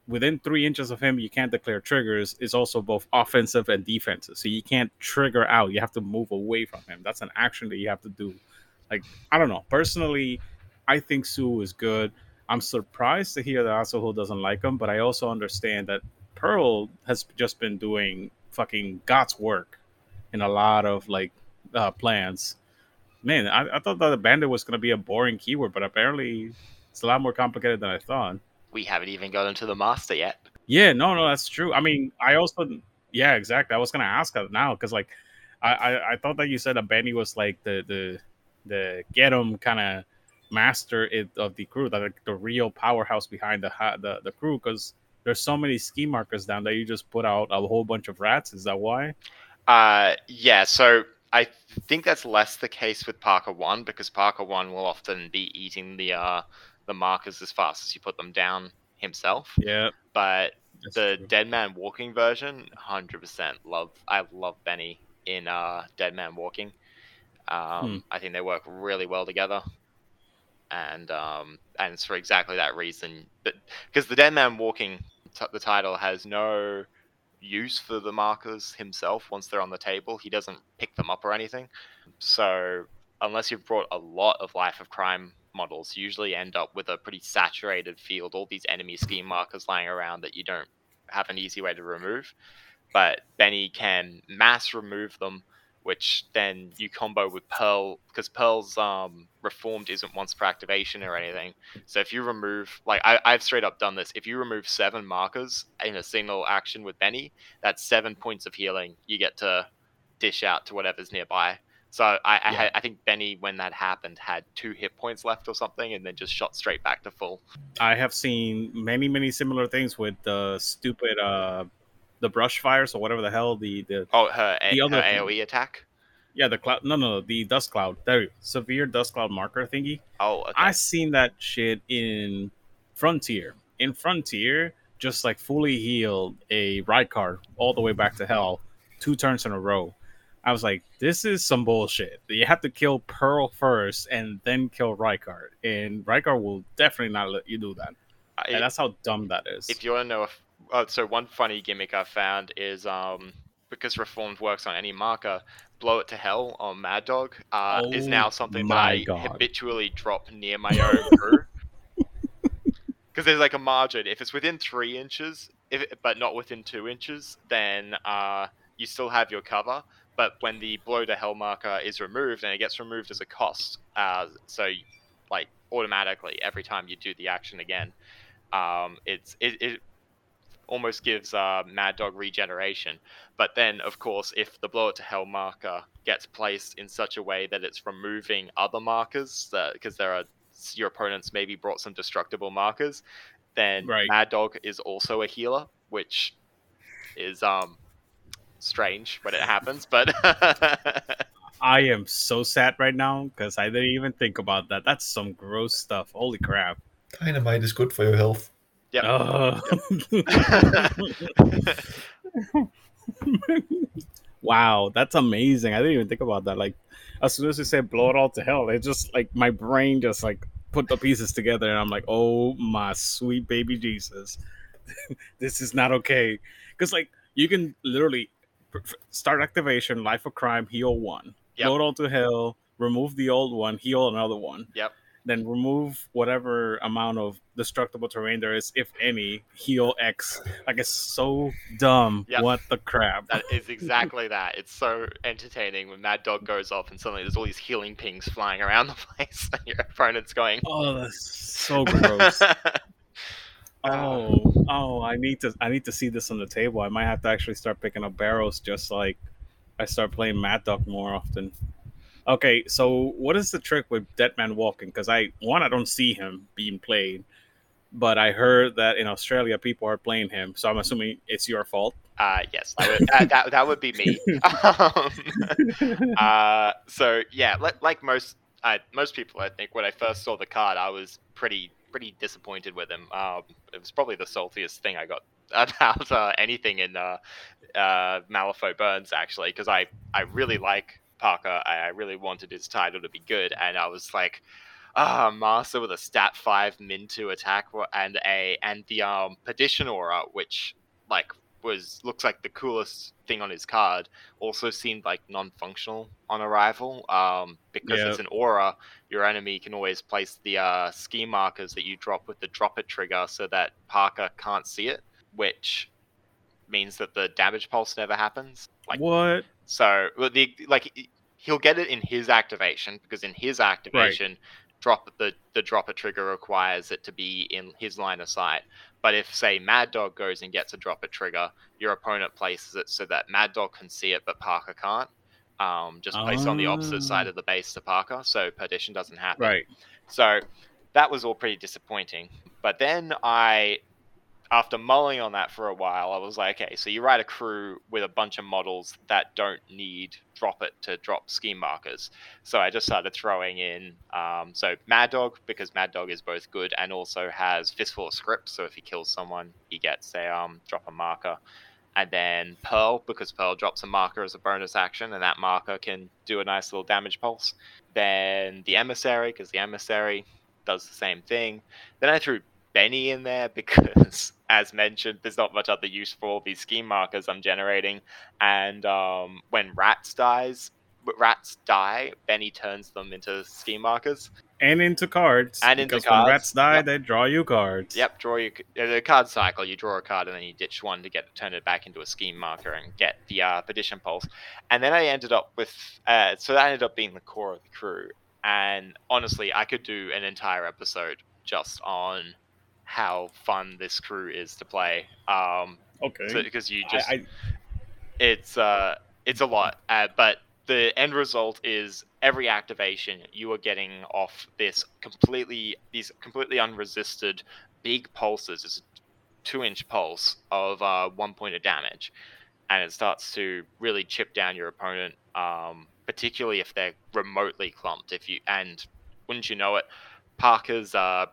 within three inches of him, you can't declare triggers. It's also both offensive and defensive, so you can't trigger out. You have to move away from him. That's an action that you have to do. Like I don't know. Personally, I think Sue is good. I'm surprised to hear that Asaho doesn't like him, but I also understand that Pearl has just been doing fucking God's work in a lot of like uh, plans. Man, I, I thought that the bandit was gonna be a boring keyword, but apparently it's a lot more complicated than I thought. We haven't even gotten to the master yet. Yeah, no, no, that's true. I mean, I also, yeah, exactly. I was gonna ask that now because, like, I, I, I thought that you said a Benny was like the the the get 'em kind of master it, of the crew, like the real powerhouse behind the ha- the the crew. Because there's so many ski markers down there, you just put out a whole bunch of rats. Is that why? Uh, yeah. So I think that's less the case with Parker One because Parker One will often be eating the uh the markers as fast as you put them down himself. Yeah, But that's the true. Dead Man Walking version, hundred percent love. I love Benny in uh, Dead Man Walking. Um, Hmm. I think they work really well together, and um, and it's for exactly that reason. But because the Dead Man Walking, t- the title has no use for the markers himself once they're on the table. He doesn't pick them up or anything. So unless you've brought a lot of Life of Crime models, usually end up with a pretty saturated field, all these enemy scheme markers lying around that you don't have an easy way to remove. But Benny can mass remove them, which then you combo with Pearl because Pearl's um, reformed isn't once per activation or anything. So if you remove, like I, I've straight up done this, if you remove seven markers in a single action with Benny, that's seven points of healing you get to dish out to whatever's nearby. So I, I, Yeah. I think Benny, when that happened, had two hit points left or something, and then just shot straight back to full. I have seen many, many similar things with the stupid uh the brush fires or whatever the hell the the Oh, her, A- The her other- AOE attack. yeah the cloud no no the dust cloud there severe dust cloud marker thingy. Oh, okay. I seen that shit in Frontier. In Frontier, just like fully healed a Rykar all the way back to hell, two turns in a row. I was like, this is some bullshit. You have to kill Pearl first and then kill Rykar, and Rykar will definitely not let you do that. I- And that's how dumb that is. if you want to know if oh, so one funny gimmick i found is um because reformed works on any marker blow it to hell on mad dog uh, is Oh now something that i God. habitually drop near my own crew because there's like a margin if it's within three inches if it, but not within two inches then uh, you still have your cover but when the blow to hell marker is removed and it gets removed as a cost uh, so like automatically every time you do the action again um, it's it, it almost gives uh, Mad Dog regeneration. But then, of course, if the blow it to hell marker gets placed in such a way that it's removing other markers, because there are your opponents maybe brought some destructible markers, then Right. Mad Dog is also a healer, which is um strange when it happens. But I am so sad right now because I didn't even think about that. That's some gross stuff. Holy crap. Dynamite is good for your health. Yep. Ugh. wow, that's amazing. I didn't even think about that. Like, as soon as you said blow it all to hell, it just like my brain just like put the pieces together, and I'm like, oh my sweet baby Jesus, this is not okay. Because like you can literally pr- pr- start activation, life of crime, heal one, Yep. it all to hell, remove the old one, heal another one. Yep. Then remove whatever amount of destructible terrain there is, if any, heal X. Like it's so dumb. Yep. What the crap? That is exactly that. It's so entertaining when Mad Dog goes off and suddenly there's all these healing pings flying around the place and your opponent's going. Oh, that's so gross. Oh, oh, I need to I need to see this on the table. I might have to actually start picking up barrels just like I start playing Mad Dog more often. Okay, so what is the trick with Dead Man Walking? Because I one I don't see him being played, but I heard that in Australia people are playing him, so I'm assuming it's your fault. Uh, yes, that would, that, that, that would be me. um, uh, so yeah, li- like most uh, most people, I think when I first saw the card, I was pretty pretty disappointed with him. Um, it was probably the saltiest thing I got about uh, anything in uh, uh, Malifaux Burns actually, because I I really like Parker. I, I really wanted his title to be good, and I was like. Ah, master with a stat five min two attack and a and the um perdition aura, which like was looks like the coolest thing on his card also seemed like non-functional on arrival um, because Yeah. it's an aura your enemy can always place the uh, ski markers that you drop with the drop it trigger so that parker can't see it which means that the damage pulse never happens like what? so well, the like he- he'll get it in his activation because in his activation, drop the the dropper trigger requires it to be in his line of sight. But if say Mad Dog goes and gets a dropper trigger, your opponent places it so that Mad Dog can see it but Parker can't. Um, just placed on the opposite side of the base to Parker, so perdition doesn't happen. Right. So that was all pretty disappointing. But then I, after mulling on that for a while, I was like, okay, so you write a crew with a bunch of models that don't need drop it to drop scheme markers. So I just started throwing in, um, so Mad Dog, because Mad Dog is both good and also has Fistful of Scrip. So if he kills someone, he gets a um, drop a marker. And then Pearl, because Pearl drops a marker as a bonus action, and that marker can do a nice little damage pulse. Then the Emissary, because the Emissary does the same thing. Then I threw Benny in there because, as mentioned, there's not much other use for all these scheme markers I'm generating. And um, when Rats dies, Rats die, Benny turns them into scheme markers. And into cards. And into because cards, when rats die, yep. they draw you cards. Yep, draw your uh, the card cycle. You draw a card and then you ditch one to get turn it back into a scheme marker and get the uh, perdition pulse. And then I ended up with uh, so that ended up being the core of the crew. And honestly, I could do an entire episode just on how fun this crew is to play. Um, Okay. because you just I, I, it's uh it's a lot uh, but the end result is every activation you are getting off this completely these completely unresisted big pulses it's a two inch pulse of uh, one point of damage and it starts to really chip down your opponent um, particularly if they're remotely clumped if you and wouldn't you know it parker's uh,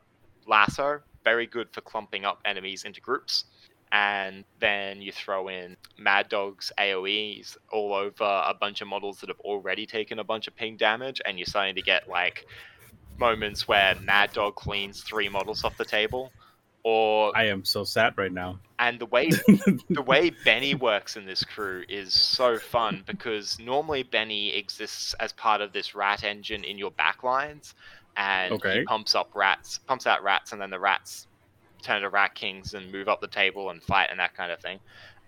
lasso very good for clumping up enemies into groups and then you throw in Mad Dog's AoEs all over a bunch of models that have already taken a bunch of ping damage, and you're starting to get like moments where Mad Dog cleans three models off the table, or I am so sad right now. and the way the way Benny works in this crew is so fun because normally Benny exists as part of this rat engine in your backlines, and Okay. he pumps up rats, pumps out rats, and then the rats turn to rat kings and move up the table and fight and that kind of thing.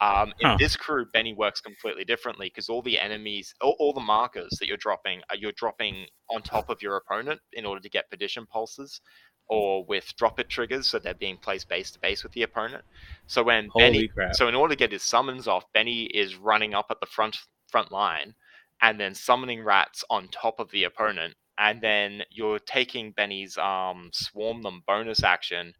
Um, in Huh. this crew, Benny works completely differently because all the enemies, all, all the markers that you're dropping, are you're dropping on top of your opponent in order to get perdition pulses, or with drop it triggers, so they're being placed base to base with the opponent. So when Holy Benny, crap. so in order to get his summons off, Benny is running up at the front front line, and then summoning rats on top of the opponent, and then you're taking Benny's um swarm them bonus action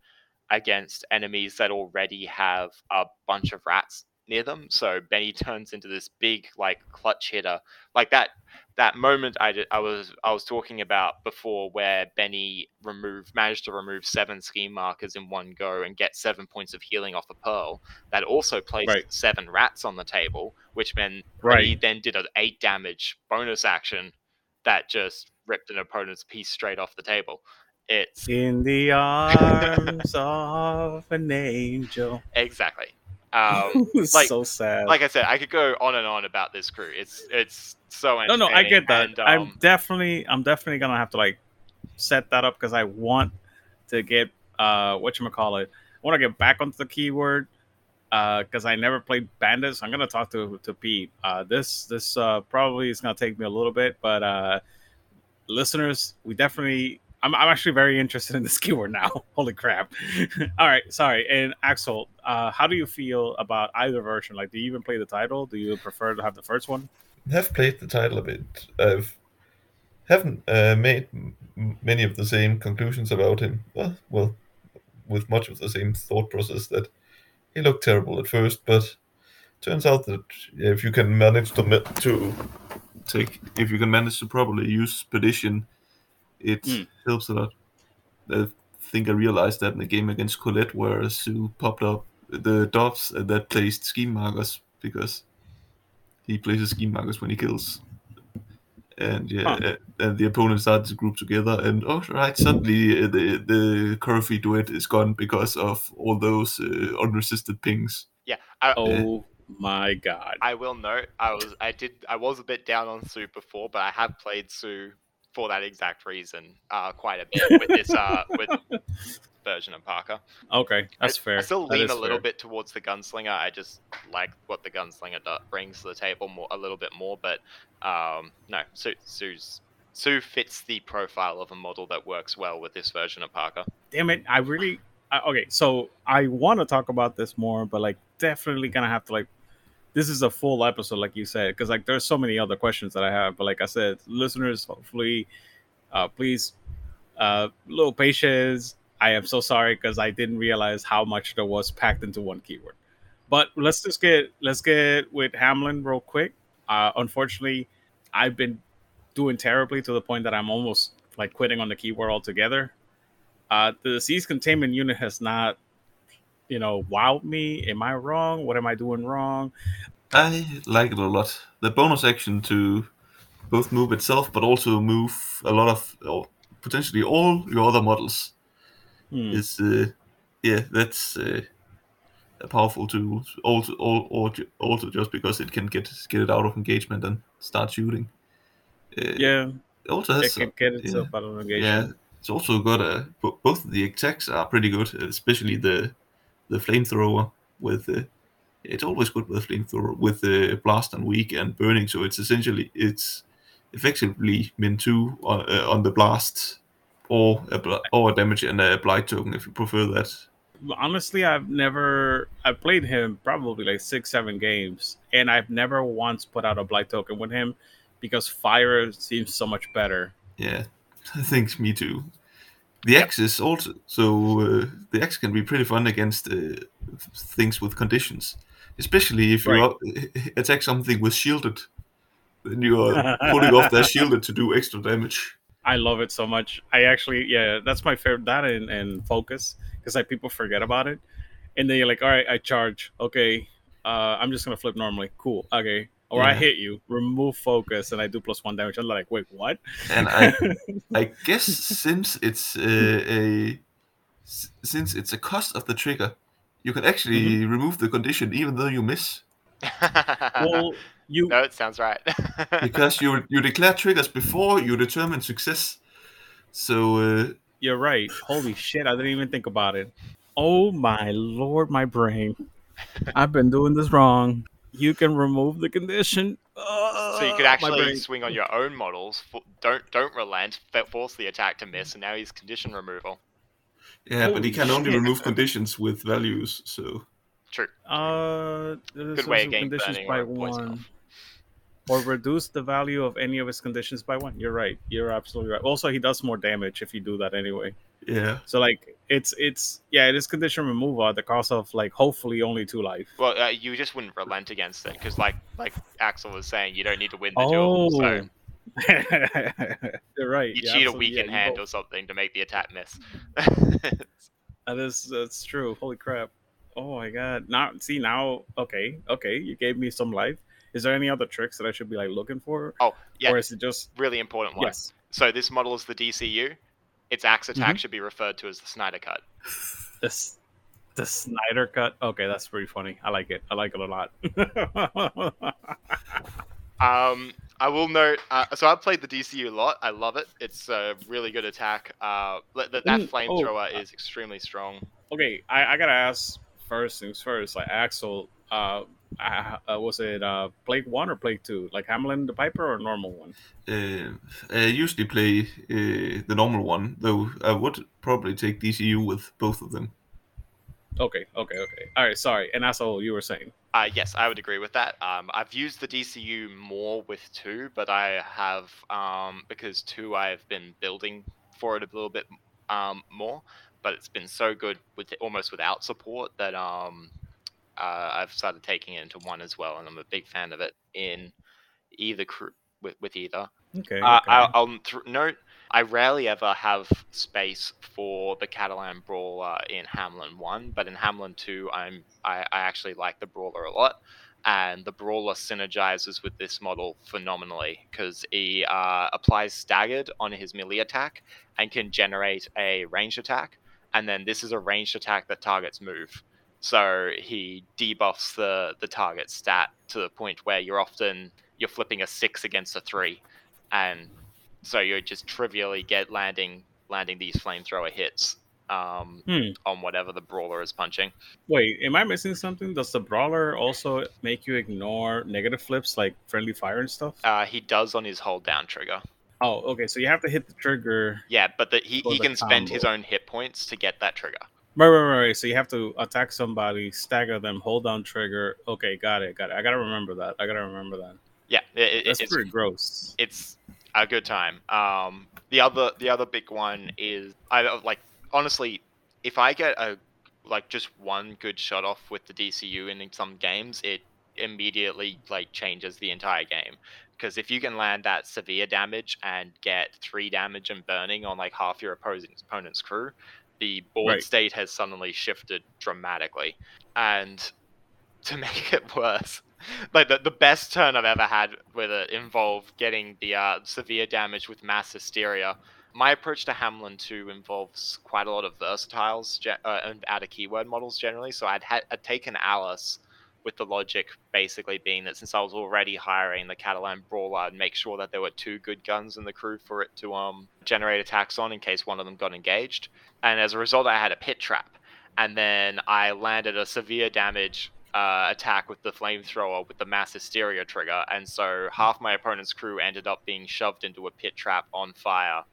against enemies that already have a bunch of rats near them. So Benny turns into this big like clutch hitter, like that that moment I, did, I was I was talking about before, where Benny removed managed to remove seven scheme markers in one go and get seven points of healing off a pearl. That also placed Right. seven rats on the table, which meant Benny then did an eight damage bonus action that just ripped an opponent's piece straight off the table. It's In the arms of an angel. exactly. Um, like- so sad. like I said, I could go on and on about this crew. It's it's so no, no, I get that. And, I'm um, definitely, I'm definitely gonna have to like set that up because I want to get uh what you call it. I want to get back onto the keyword because I never played bandits. I'm gonna talk to to Pete. Uh, this this uh, probably is gonna take me a little bit, but uh, listeners, we definitely. I'm, I'm actually very interested in this keyword now. Holy crap! All right, sorry. And Axel, uh, how do you feel about either version? Like, do you even play the title? Do you prefer to have the first one? I've played the title a bit. I've haven't uh, made m- many of the same conclusions about him. Well, well, with much of the same thought process that he looked terrible at first, but turns out that if you can manage to ma- to Take if you can manage to properly use Perdition, it Mm. helps a lot. I think I realized that in the game against Colette where Sue popped up the doves and that placed scheme markers because he places scheme markers when he kills. And yeah, Huh. uh, and the opponent started to group together, and oh right, suddenly uh, the the Coryphée Duet is gone because of all those uh, unresisted pings. yeah. I, Oh my god! I will note I was I did I was a bit down on Sue before, but I have played Sue for that exact reason uh, quite a bit with this uh, with version of Parker. Okay, that's I, fair. I still That lean a little fair. bit towards the gunslinger. I just like what the gunslinger do- brings to the table more a little bit more. But um, no, Sue, Sue's Sue fits the profile of a model that works well with this version of Parker. Damn it! I really. I, okay, so I want to talk about this more, but like, definitely gonna have to like. This is a full episode, like you said, because like there's so many other questions that I have. But like I said, listeners, hopefully, uh, please, uh, little patience. I am so sorry because I didn't realize how much there was packed into one keyword. But let's just get let's get with Hamelin real quick. Uh, unfortunately, I've been doing terribly to the point that I'm almost like quitting on the keyword altogether. Uh, the disease containment unit has not, you know, wowed me. Am I wrong? What am I doing wrong? I like it a lot. The bonus action to both move itself, but also move a lot of, or potentially all your other models Hmm. is, uh, yeah, that's uh, a powerful tool. Also, all, all, also just because it can get get it out of engagement and start shooting. Uh, Yeah, It also it has can get itself out of negation. yeah, it's also got a both the attacks are pretty good, especially the the flamethrower with uh, it's always good with the flamethrower with the blast and weak and burning. So it's essentially it's effectively min two on, uh, on the blast or or damage and a blight token if you prefer that. honestly i've never i played him probably like six seven games and i've never once put out a blight token with him because fire seems so much better Yeah, I think me too. The X is also so uh, the X can be pretty fun against uh, things with conditions, especially if you Right. uh, attack something with shielded. Then you are putting off their shielded to do extra damage. I love it so much. I actually yeah that's my favorite that and, and focus because like people forget about it. And then you're like all right i charge. Okay uh i'm just gonna flip normally. Cool. Okay. Or i hit you. Remove focus and i do plus one damage. I'm like wait what? And I, I guess since it's uh, a s- since it's a cost of the trigger, you can actually remove the condition even though you miss. Well you no, it sounds right. because you you declare triggers before you determine success. So uh, You're right. Holy shit, I didn't even think about it. Oh my lord, my brain. I've been doing this wrong. You can remove the condition. so you could Uh, actually swing on your own models. Don't don't relent. Force the attack to miss, and now he's condition removal. Yeah, but he Holy can only shit. remove conditions with values. So True. Uh, Good way of getting conditions by one. off. Or reduce the value of any of his conditions by one. You're right. You're absolutely right. Also, he does more damage if you do that anyway. yeah, So like, it's it's yeah, it is condition removal at the cost of like hopefully only two life. Well, uh, you just wouldn't relent against it because, like like Axel was saying, you don't need to win the duel. So Oh, you're right. you Yeah, cheat a absolutely, weakened yeah, hand or something to make the attack miss. That is that's true. Holy crap. Oh my god. Now see now okay, okay, you gave me some life. Is there any other tricks that I should be like looking for? oh yeah, Or is it just really important one. yes. So this model is the DCU. Its axe attack Mhm. should be referred to as the Snyder Cut. This the Snyder cut. Okay, that's pretty funny. I like it. I like it a lot. Um, I will note. Uh, so I've played the DCU a lot. I love it. It's a really good attack. Uh, that, that oh, flamethrower uh, is extremely strong. okay, I, I gotta ask first things first. Like Axel, uh, uh, uh, was it uh Plague One or Plague Two? Like Hamelin the Piper or normal one? uh, I usually play uh, the normal one, though I would probably take DCU with both of them. Okay, okay, okay. All right, sorry. And that's all you were saying. Uh, yes, I would agree with that. Um, I've used the DCU more with two, but I have um, because two I've been building for it a little bit um, more. But it's been so good with almost without support that um, uh, I've started taking it into one as well, and I'm a big fan of it in either crew with, with either. Okay. Uh, okay. I'll, I'll th- note I rarely ever have space for the Catalan Brawler in Hamelin One, but in Hamelin Two, I'm I, I actually like the Brawler a lot, and the Brawler synergizes with this model phenomenally because he uh, applies staggered on his melee attack and can generate a ranged attack, and then this is a ranged attack that targets move. So he debuffs the the target stat to the point where you're often you're flipping a six against a three, and so you're just trivially get landing landing these flamethrower hits um, Hmm. on whatever the brawler is punching. Wait, am I missing something? Does the brawler also make you ignore negative flips like friendly fire and stuff? Uh, he does on his hold down trigger. oh, okay. So you have to hit the trigger. Yeah, but the, he, he can spend his own hit points to get that trigger. Right, right, right. So you have to attack somebody, stagger them, hold down trigger. Okay, got it, got it. I gotta remember that. I gotta remember that. Yeah, it, it- That's it's pretty gross. it's a good time. Um, the other the other big one is I like honestly, if I get a like just one good shot off with the DCU in some games, it immediately like changes the entire game. Because if you can land that severe damage and get three damage and burning on like half your opposing opponent's crew, the board Right. state has suddenly shifted dramatically. And to make it worse, like the, the best turn I've ever had with it involved getting the uh, severe damage with mass hysteria. My approach to Hamelin 2 involves quite a lot of versatiles uh, and out of keyword models generally. So I'd, had I'd taken Alice with the logic basically being that since I was already hiring the Catalan Brawler, I'd make sure that there were two good guns in the crew for it to um, generate attacks on in case one of them got engaged. And as a result, I had a pit trap. And then I landed a severe damage uh, attack with the flamethrower with the mass hysteria trigger, and so half my opponent's crew ended up being shoved into a pit trap on fire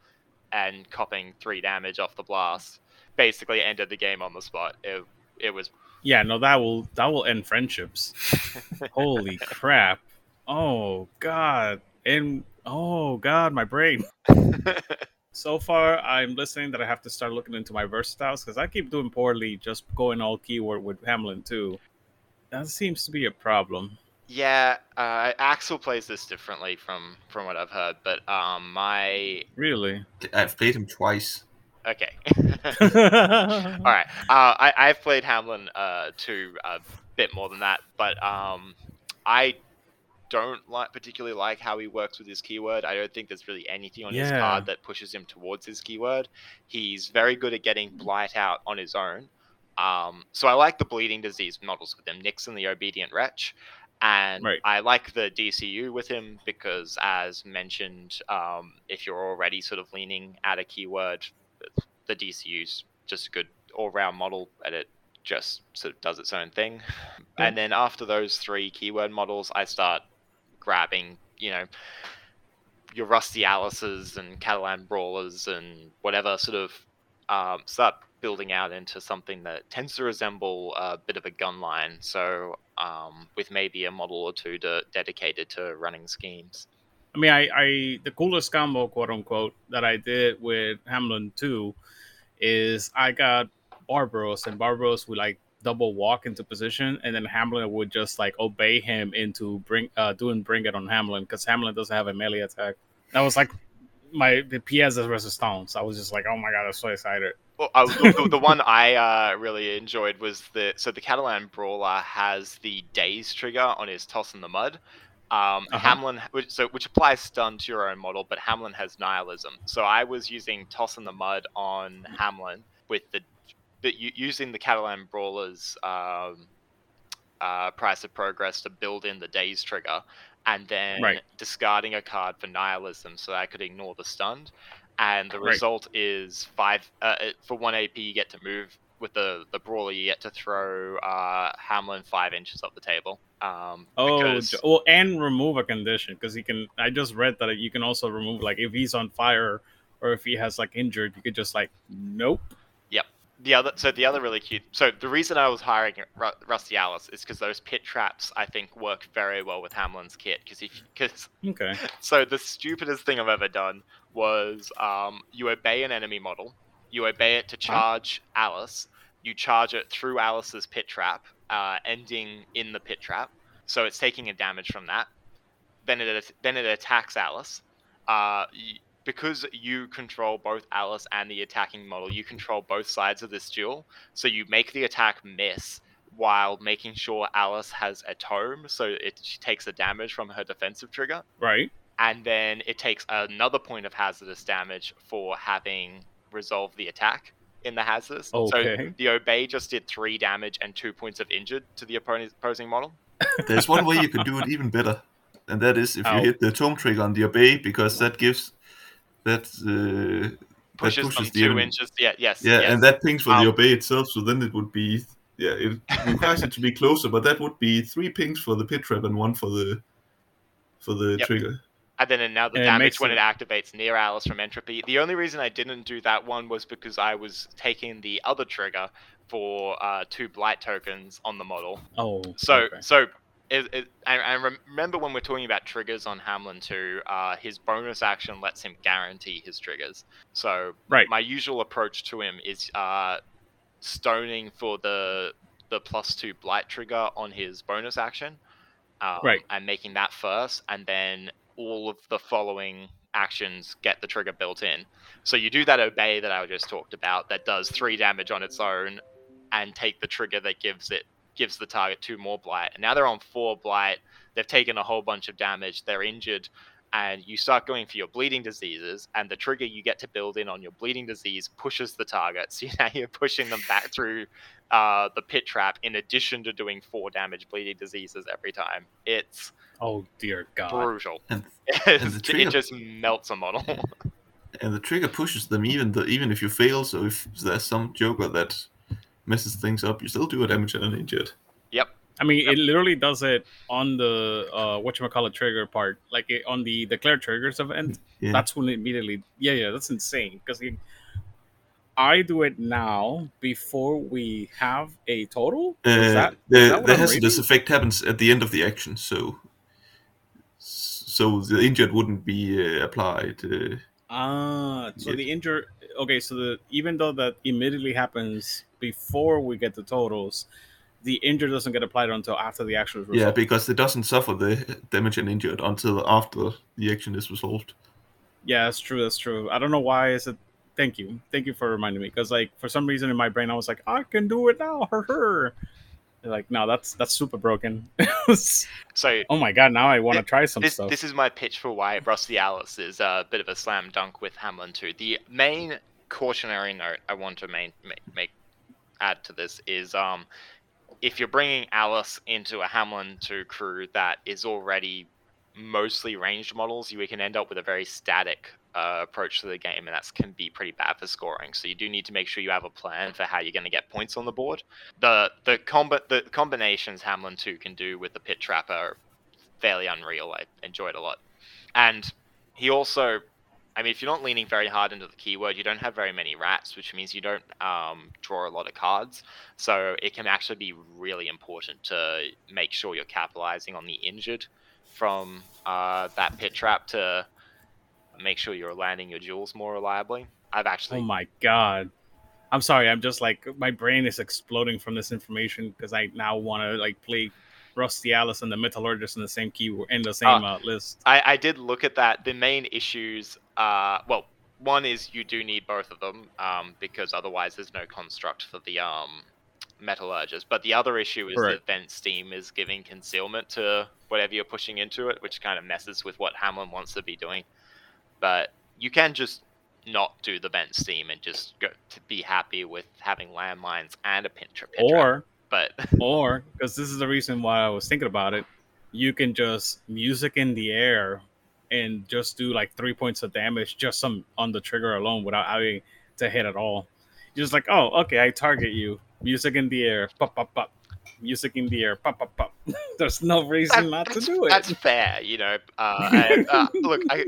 and copping three damage off the blast. Basically, ended the game on the spot. It, it was Yeah, no, that will that will end friendships. Holy crap! Oh god, and oh god, my brain. So far, I'm listening that I have to start looking into my versatiles because I keep doing poorly just going all keyword with Hamelin too. That seems to be a problem. yeah. Uh, Axel plays this differently from from what I've heard, but um, my Really? I've played him twice. Okay. All right. Uh, I, I've played Hamelin uh, a bit more than that, but um, I don't like particularly like how he works with his keyword. I don't think there's really anything on his card that pushes him towards his keyword. He's very good at getting blight out on his own. Um, so I like the bleeding disease models with him, Nixon the obedient wretch. And Right. I like the DCU with him because, as mentioned, um, if you're already sort of leaning at a keyword, the DCU's just a good all-round model, and it just sort of does its own thing. And then after those three keyword models, I start grabbing, you know, your Rusty Alice's and Catalan Brawlers and whatever sort of um, start building out into something that tends to resemble a bit of a gun line. So um, with maybe a model or two to, dedicated to running schemes. I mean, I, I the coolest combo, quote unquote, that I did with Hamelin 2 is I got Barbaros, and Barbaros would like double walk into position, and then Hamelin would just like obey him into bring uh doing bring it on Hamelin because Hamelin doesn't have a melee attack. That was like my the PS resistance. I was just like, oh my god, I'm so excited. Well, uh, the, the, the one I uh, really enjoyed was the so the Catalan Brawler has the Daze trigger on his Toss in the Mud. Um, Uh-huh. Hamelin, which, so which applies stun to your own model, but Hamelin has Nihilism. So I was using Toss in the Mud on Hamelin with the, but using the Catalan Brawler's um, uh, Price of Progress to build in the Daze trigger, and then Right. discarding a card for Nihilism so I could ignore the stunned and the Right. result is five uh, for one AP. You get to move with the the brawler. You get to throw uh, Hamelin five inches up the table. Um, Oh, because- well, and remove a condition because he can. I just read that you can also remove like if he's on fire or if he has like injured, you could just like nope. Yep. The other so the other really cute. So the reason I was hiring Ru- Rusty Alice is because those pit traps I think work very well with Hamelin's kit because if because Okay. so the stupidest thing I've ever done was um, you obey an enemy model, you obey it to charge Alice, you charge it through Alice's pit trap, uh, ending in the pit trap, so it's taking a damage from that. Then it then it attacks Alice. Uh, because you control both Alice and the attacking model, you control both sides of this duel. So you make the attack miss while making sure Alice has a tome, so it she takes the damage from her defensive trigger Right. and then it takes another point of hazardous damage for having resolved the attack in the hazardous. Okay. So the obey just did three damage and two points of injured to the opposing model. There's one way you can do it even better, and that is if you hit the tome trigger on the obey, because that gives that uh, Pushes, pushes the two enemy. inches. Yeah, yes. yeah, yes. and that pings for Um, the obey itself. So then it would be yeah, it requires it to be closer, but that would be three pings for the pit trap and one for the for the Yep. trigger. And then now the And damage makes when it- it activates near Alice from entropy. The only reason I didn't do that one was because I was taking the other trigger for uh, two blight tokens on the model. Oh, So okay. so it, it, I, I remember when we're talking about triggers on Hamelin 2, uh, his bonus action lets him guarantee his triggers. So Right. my usual approach to him is uh, stoning for the the plus two blight trigger on his bonus action, um, Right. and making that first, and then all of the following actions get the trigger built in. So you do that obey that I just talked about that does three damage on its own, and take the trigger that gives it gives the target two more blight. And now they're on four blight. They've taken a whole bunch of damage. They're injured, and you start going for your bleeding diseases. And the trigger you get to build in on your bleeding disease pushes the target. So now you're pushing them back through uh, the pit trap. In addition to doing four damage bleeding diseases every time, it's oh dear God. brutal. And- It's- the trigger- it just melts a model. And the trigger pushes them even the even if you fail. So if there's some joker that messes things up, you still do a damage and an injured. I mean, it literally does it on the uh, what you call it trigger part, like it, on the declare triggers event. Yeah. That's when it immediately. Yeah, yeah, that's insane. Because I do it now before we have a total. Is Uh, that- is the that the I'm hazardous reading? effect happens at the end of the action, so so the injured wouldn't be uh, applied. Uh, Ah, so Yeah. the injure. Okay, so the even though that immediately happens before we get the totals, the injure doesn't get applied until after the actual result. yeah, because it doesn't suffer the damage and injured until after the action is resolved. Yeah, that's true. That's true. I don't know why is it. Thank you, thank you for reminding me. Because like for some reason in my brain I was like, I can do it now. Her her. Like no, that's that's super broken. so oh my god, now I want to try some this, stuff. this is my pitch for why Rusty Alice is a bit of a slam dunk with Hamelin too. The main cautionary note I want to main, make, make add to this is um, if you're bringing Alice into a Hamelin 2 crew that is already mostly ranged models, you can end up with a very static uh, approach to the game, and that can be pretty bad for scoring. So you do need to make sure you have a plan for how you're going to get points on the board. The the combi- the combinations Hamelin 2 can do with the pit trap are fairly unreal. I enjoyed a lot. And he also, I mean, if you're not leaning very hard into the keyword, you don't have very many rats, which means you don't um, draw a lot of cards. So it can actually be really important to make sure you're capitalizing on the injured from uh, that pit trap to make sure you're landing your jewels more reliably. I've actually oh my god. I'm sorry. I'm just like my brain is exploding from this information because I now want to like play Rusty Alice and the Metallurgist in the same keyword in the same uh, list. I, I did look at that. The main issues, uh, well, one is you do need both of them um, because otherwise there's no construct for the um, metallurgist. But the other issue is Correct. that vent steam is giving concealment to whatever you're pushing into it, which kind of messes with what Hamelin wants to be doing. But you can just not do the vent steam and just go to be happy with having landmines and a pinch pit trap. Or But or because this is the reason why I was thinking about it, you can just music in the air and just do like three points of damage just some on the trigger alone without having to hit at all. You're just like, oh, okay, I target you. Music in the air, pop, pop, pop. Music in the air, pop, pop, pop. There's no reason That- not to do it. That's fair, you know. Uh, and, uh, look, I,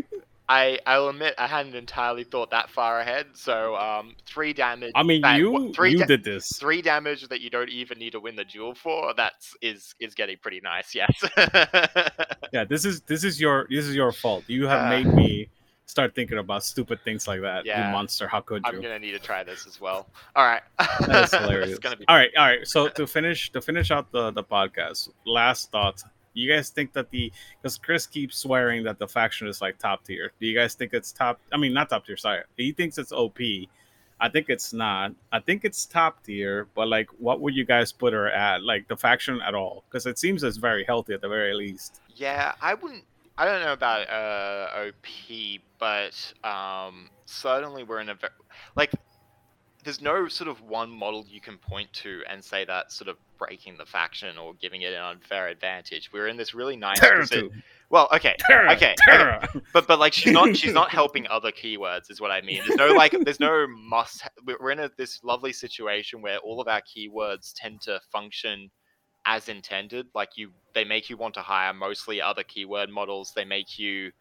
I, I'll admit I hadn't entirely thought that far ahead. So, um, three damage. I mean, that- you three you da- did this. three damage that you don't even need to win the duel for. That's is is getting pretty nice. Yes. Yeah, this is this is your this is your fault. You have Uh. made me start thinking about stupid things like that. Yeah. You monster! How could you? I'm gonna need to try this as well. All right. That's hilarious. Be- all right. All right. So to finish to finish out the the podcast, last thought. You guys think that the because Chris keeps swearing that the faction is like top tier. Do you guys think it's top? I mean, not top tier. Sorry, he thinks it's OP. I think it's not. I think it's top tier, but like, what would you guys put her at? Like the faction at all? Because it seems it's very healthy at the very least. Yeah, I wouldn't. I don't know about uh, OP, but um, certainly we're in a very like. There's no sort of one model you can point to and say that sort of breaking the faction or giving it an unfair advantage. We're in this really nice Terror posi- two. Well, okay, Tara, okay, Tara. but but like she's not she's not helping other keywords is what I mean. There's no like there's no must. We're in a, this lovely situation where all of our keywords tend to function as intended. Like you, they make you want to hire mostly other keyword models. They make you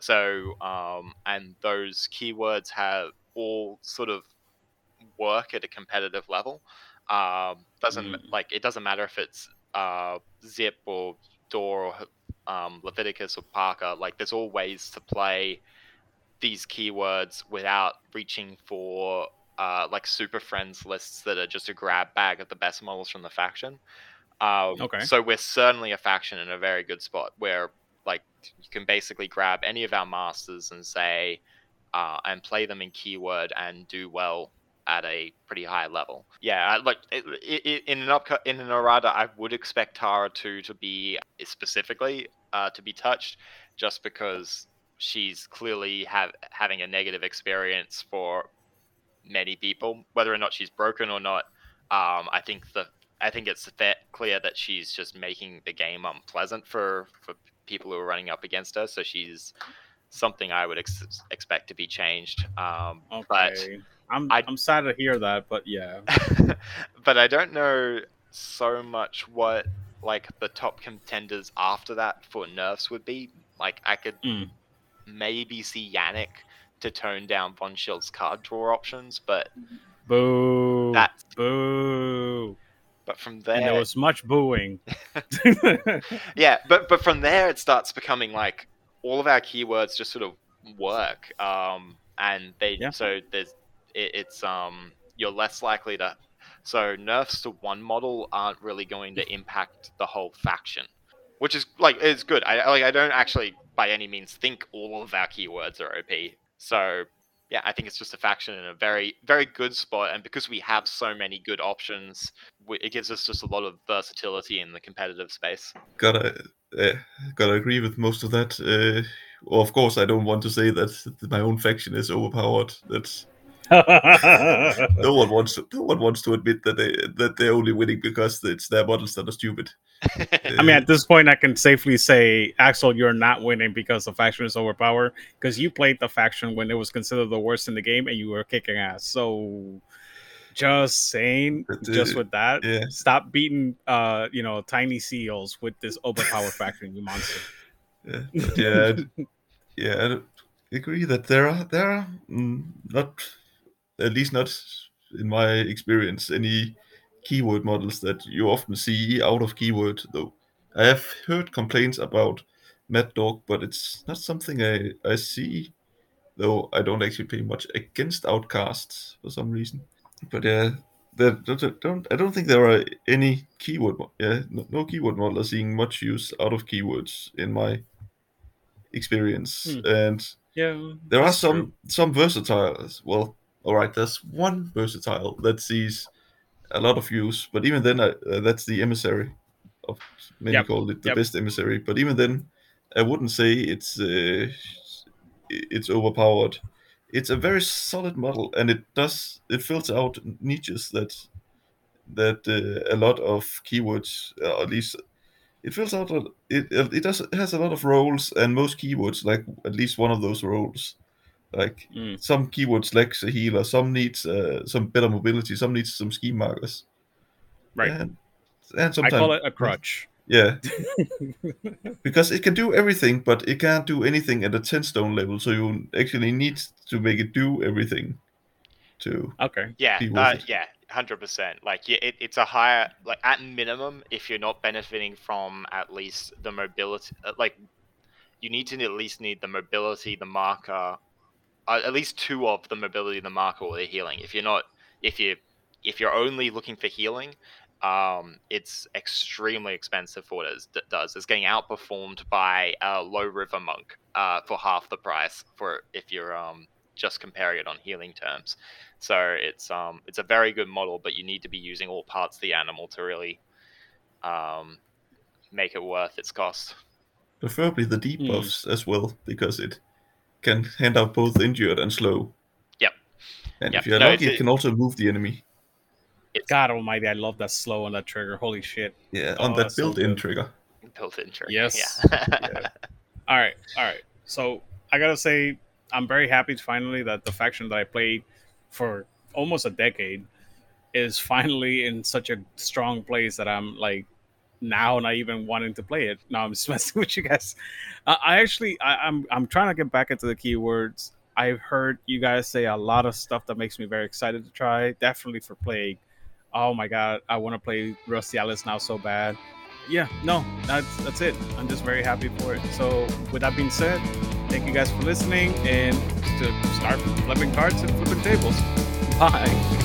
so um, and those keywords have all sort of work at a competitive level. Um, doesn't Mm. like it doesn't matter if it's uh, Zipp or Door or um, Leveticus or Parker. Like there's all ways to play these keywords without reaching for uh, like super friends lists that are just a grab bag of the best models from the faction. Um, Okay. So we're certainly a faction in a very good spot where like you can basically grab any of our masters and say uh, and play them in keyword and do well at a pretty high level. Yeah, like in an up in an errata, I would expect Tara two to be specifically uh, to be touched, just because she's clearly have having a negative experience for many people, whether or not she's broken or not. Um, I think the I think it's fair, clear that she's just making the game unpleasant for for people who are running up against her. So she's something I would ex- expect to be changed. Um, But Okay. I'm I- I'm sad to hear that, but yeah. but I don't know so much what like the top contenders after that for nerfs would be. Like I could Mm. maybe see Yannick to tone down Von Schill's card draw options, but Boo. that's Boo. but from And there, there was much booing. yeah, but but from there it starts becoming like all of our keywords just sort of work, um, and they Yeah. so there's it, it's um you're less likely to so nerfs to one model aren't really going to impact the whole faction, which is like it's good. I like I don't actually by any means think all of our keywords are OP. So yeah, I think it's just a faction in a very very good spot, and because we have so many good options, it gives us just a lot of versatility in the competitive space. gotta uh, gotta agree with most of that. Uh, well, of course, I don't want to say that my own faction is overpowered. That's no one wants to, no one wants to admit that they that they're only winning because it's their models that are stupid. I mean, at this point, I can safely say, Axel, you're not winning because the faction is overpowered. Because you played the faction when it was considered the worst in the game, and you were kicking ass. So, just saying, But, just uh, with that, yeah. stop beating, uh, you know, tiny seals with this overpowered faction, you monster. Yeah, yeah, I- yeah. I agree that there are there are mm, not at least not in my experience any keyword models that you often see out of keyword though. I have heard complaints about Mad Dog, but it's not something I I see. Though I don't actually play much against outcasts for some reason. But yeah, there don't, don't I don't think there are any keyword yeah no, no keyword model are seeing much use out of keywords in my experience Hmm. and Yeah, there are some true. some versatiles well all right there's one versatile that sees a lot of use but even then I, uh, that's the emissary of many Yep, call it the yep. best emissary but even then i wouldn't say it's uh, it's overpowered it's a very solid model and it does it fills out niches that that uh, a lot of keywords uh, at least it fills out a, it it does it has a lot of roles and most keywords like at least one of those roles like Mm. some keywords lacks a healer some needs uh, some better mobility some needs some scheme markers Right. and, and I sometimes call it a crutch. yeah because it can do everything but it can't do anything at a 10 stone level so you actually need to make it do everything to Okay. Yeah, be worth uh, it. yeah, hundred percent. Like, yeah, it, it's a higher, like at minimum, if you're not benefiting from at least the mobility, uh, like you need to at least need the mobility, the marker, at least two of the mobility, the marker, or the healing. If you're not, if you, if you're only looking for healing, um, it's extremely expensive for what it is- does. It's getting outperformed by a low river monk uh, for half the price for if you're um, just comparing it on healing terms. So it's um it's a very good model, but you need to be using all parts of the animal to really um make it worth its cost. preferably the debuffs as well because it can hand out both injured and slow Yep. and Yep. if you're No, lucky it's- it can also move the enemy God Almighty, I love that slow on that trigger. Holy shit. yeah Oh, on that built-in good. trigger Built in trigger. Yes. Yeah. All right, all right. So I gotta say, I'm very happy finally that the faction that I played for almost a decade is finally in such a strong place that I'm like now not even wanting to play it. Now I'm just messing with you guys. Uh, I actually, I, I'm, I'm trying to get back into the keywords. I've heard you guys say a lot of stuff that makes me very excited to try. Definitely for Plague. Oh my god, I want to play Rusty Alice now so bad. Yeah, no, that's that's it. I'm just very happy for it. So with that being said, thank you guys for listening and to start flipping cards and flipping tables. Bye.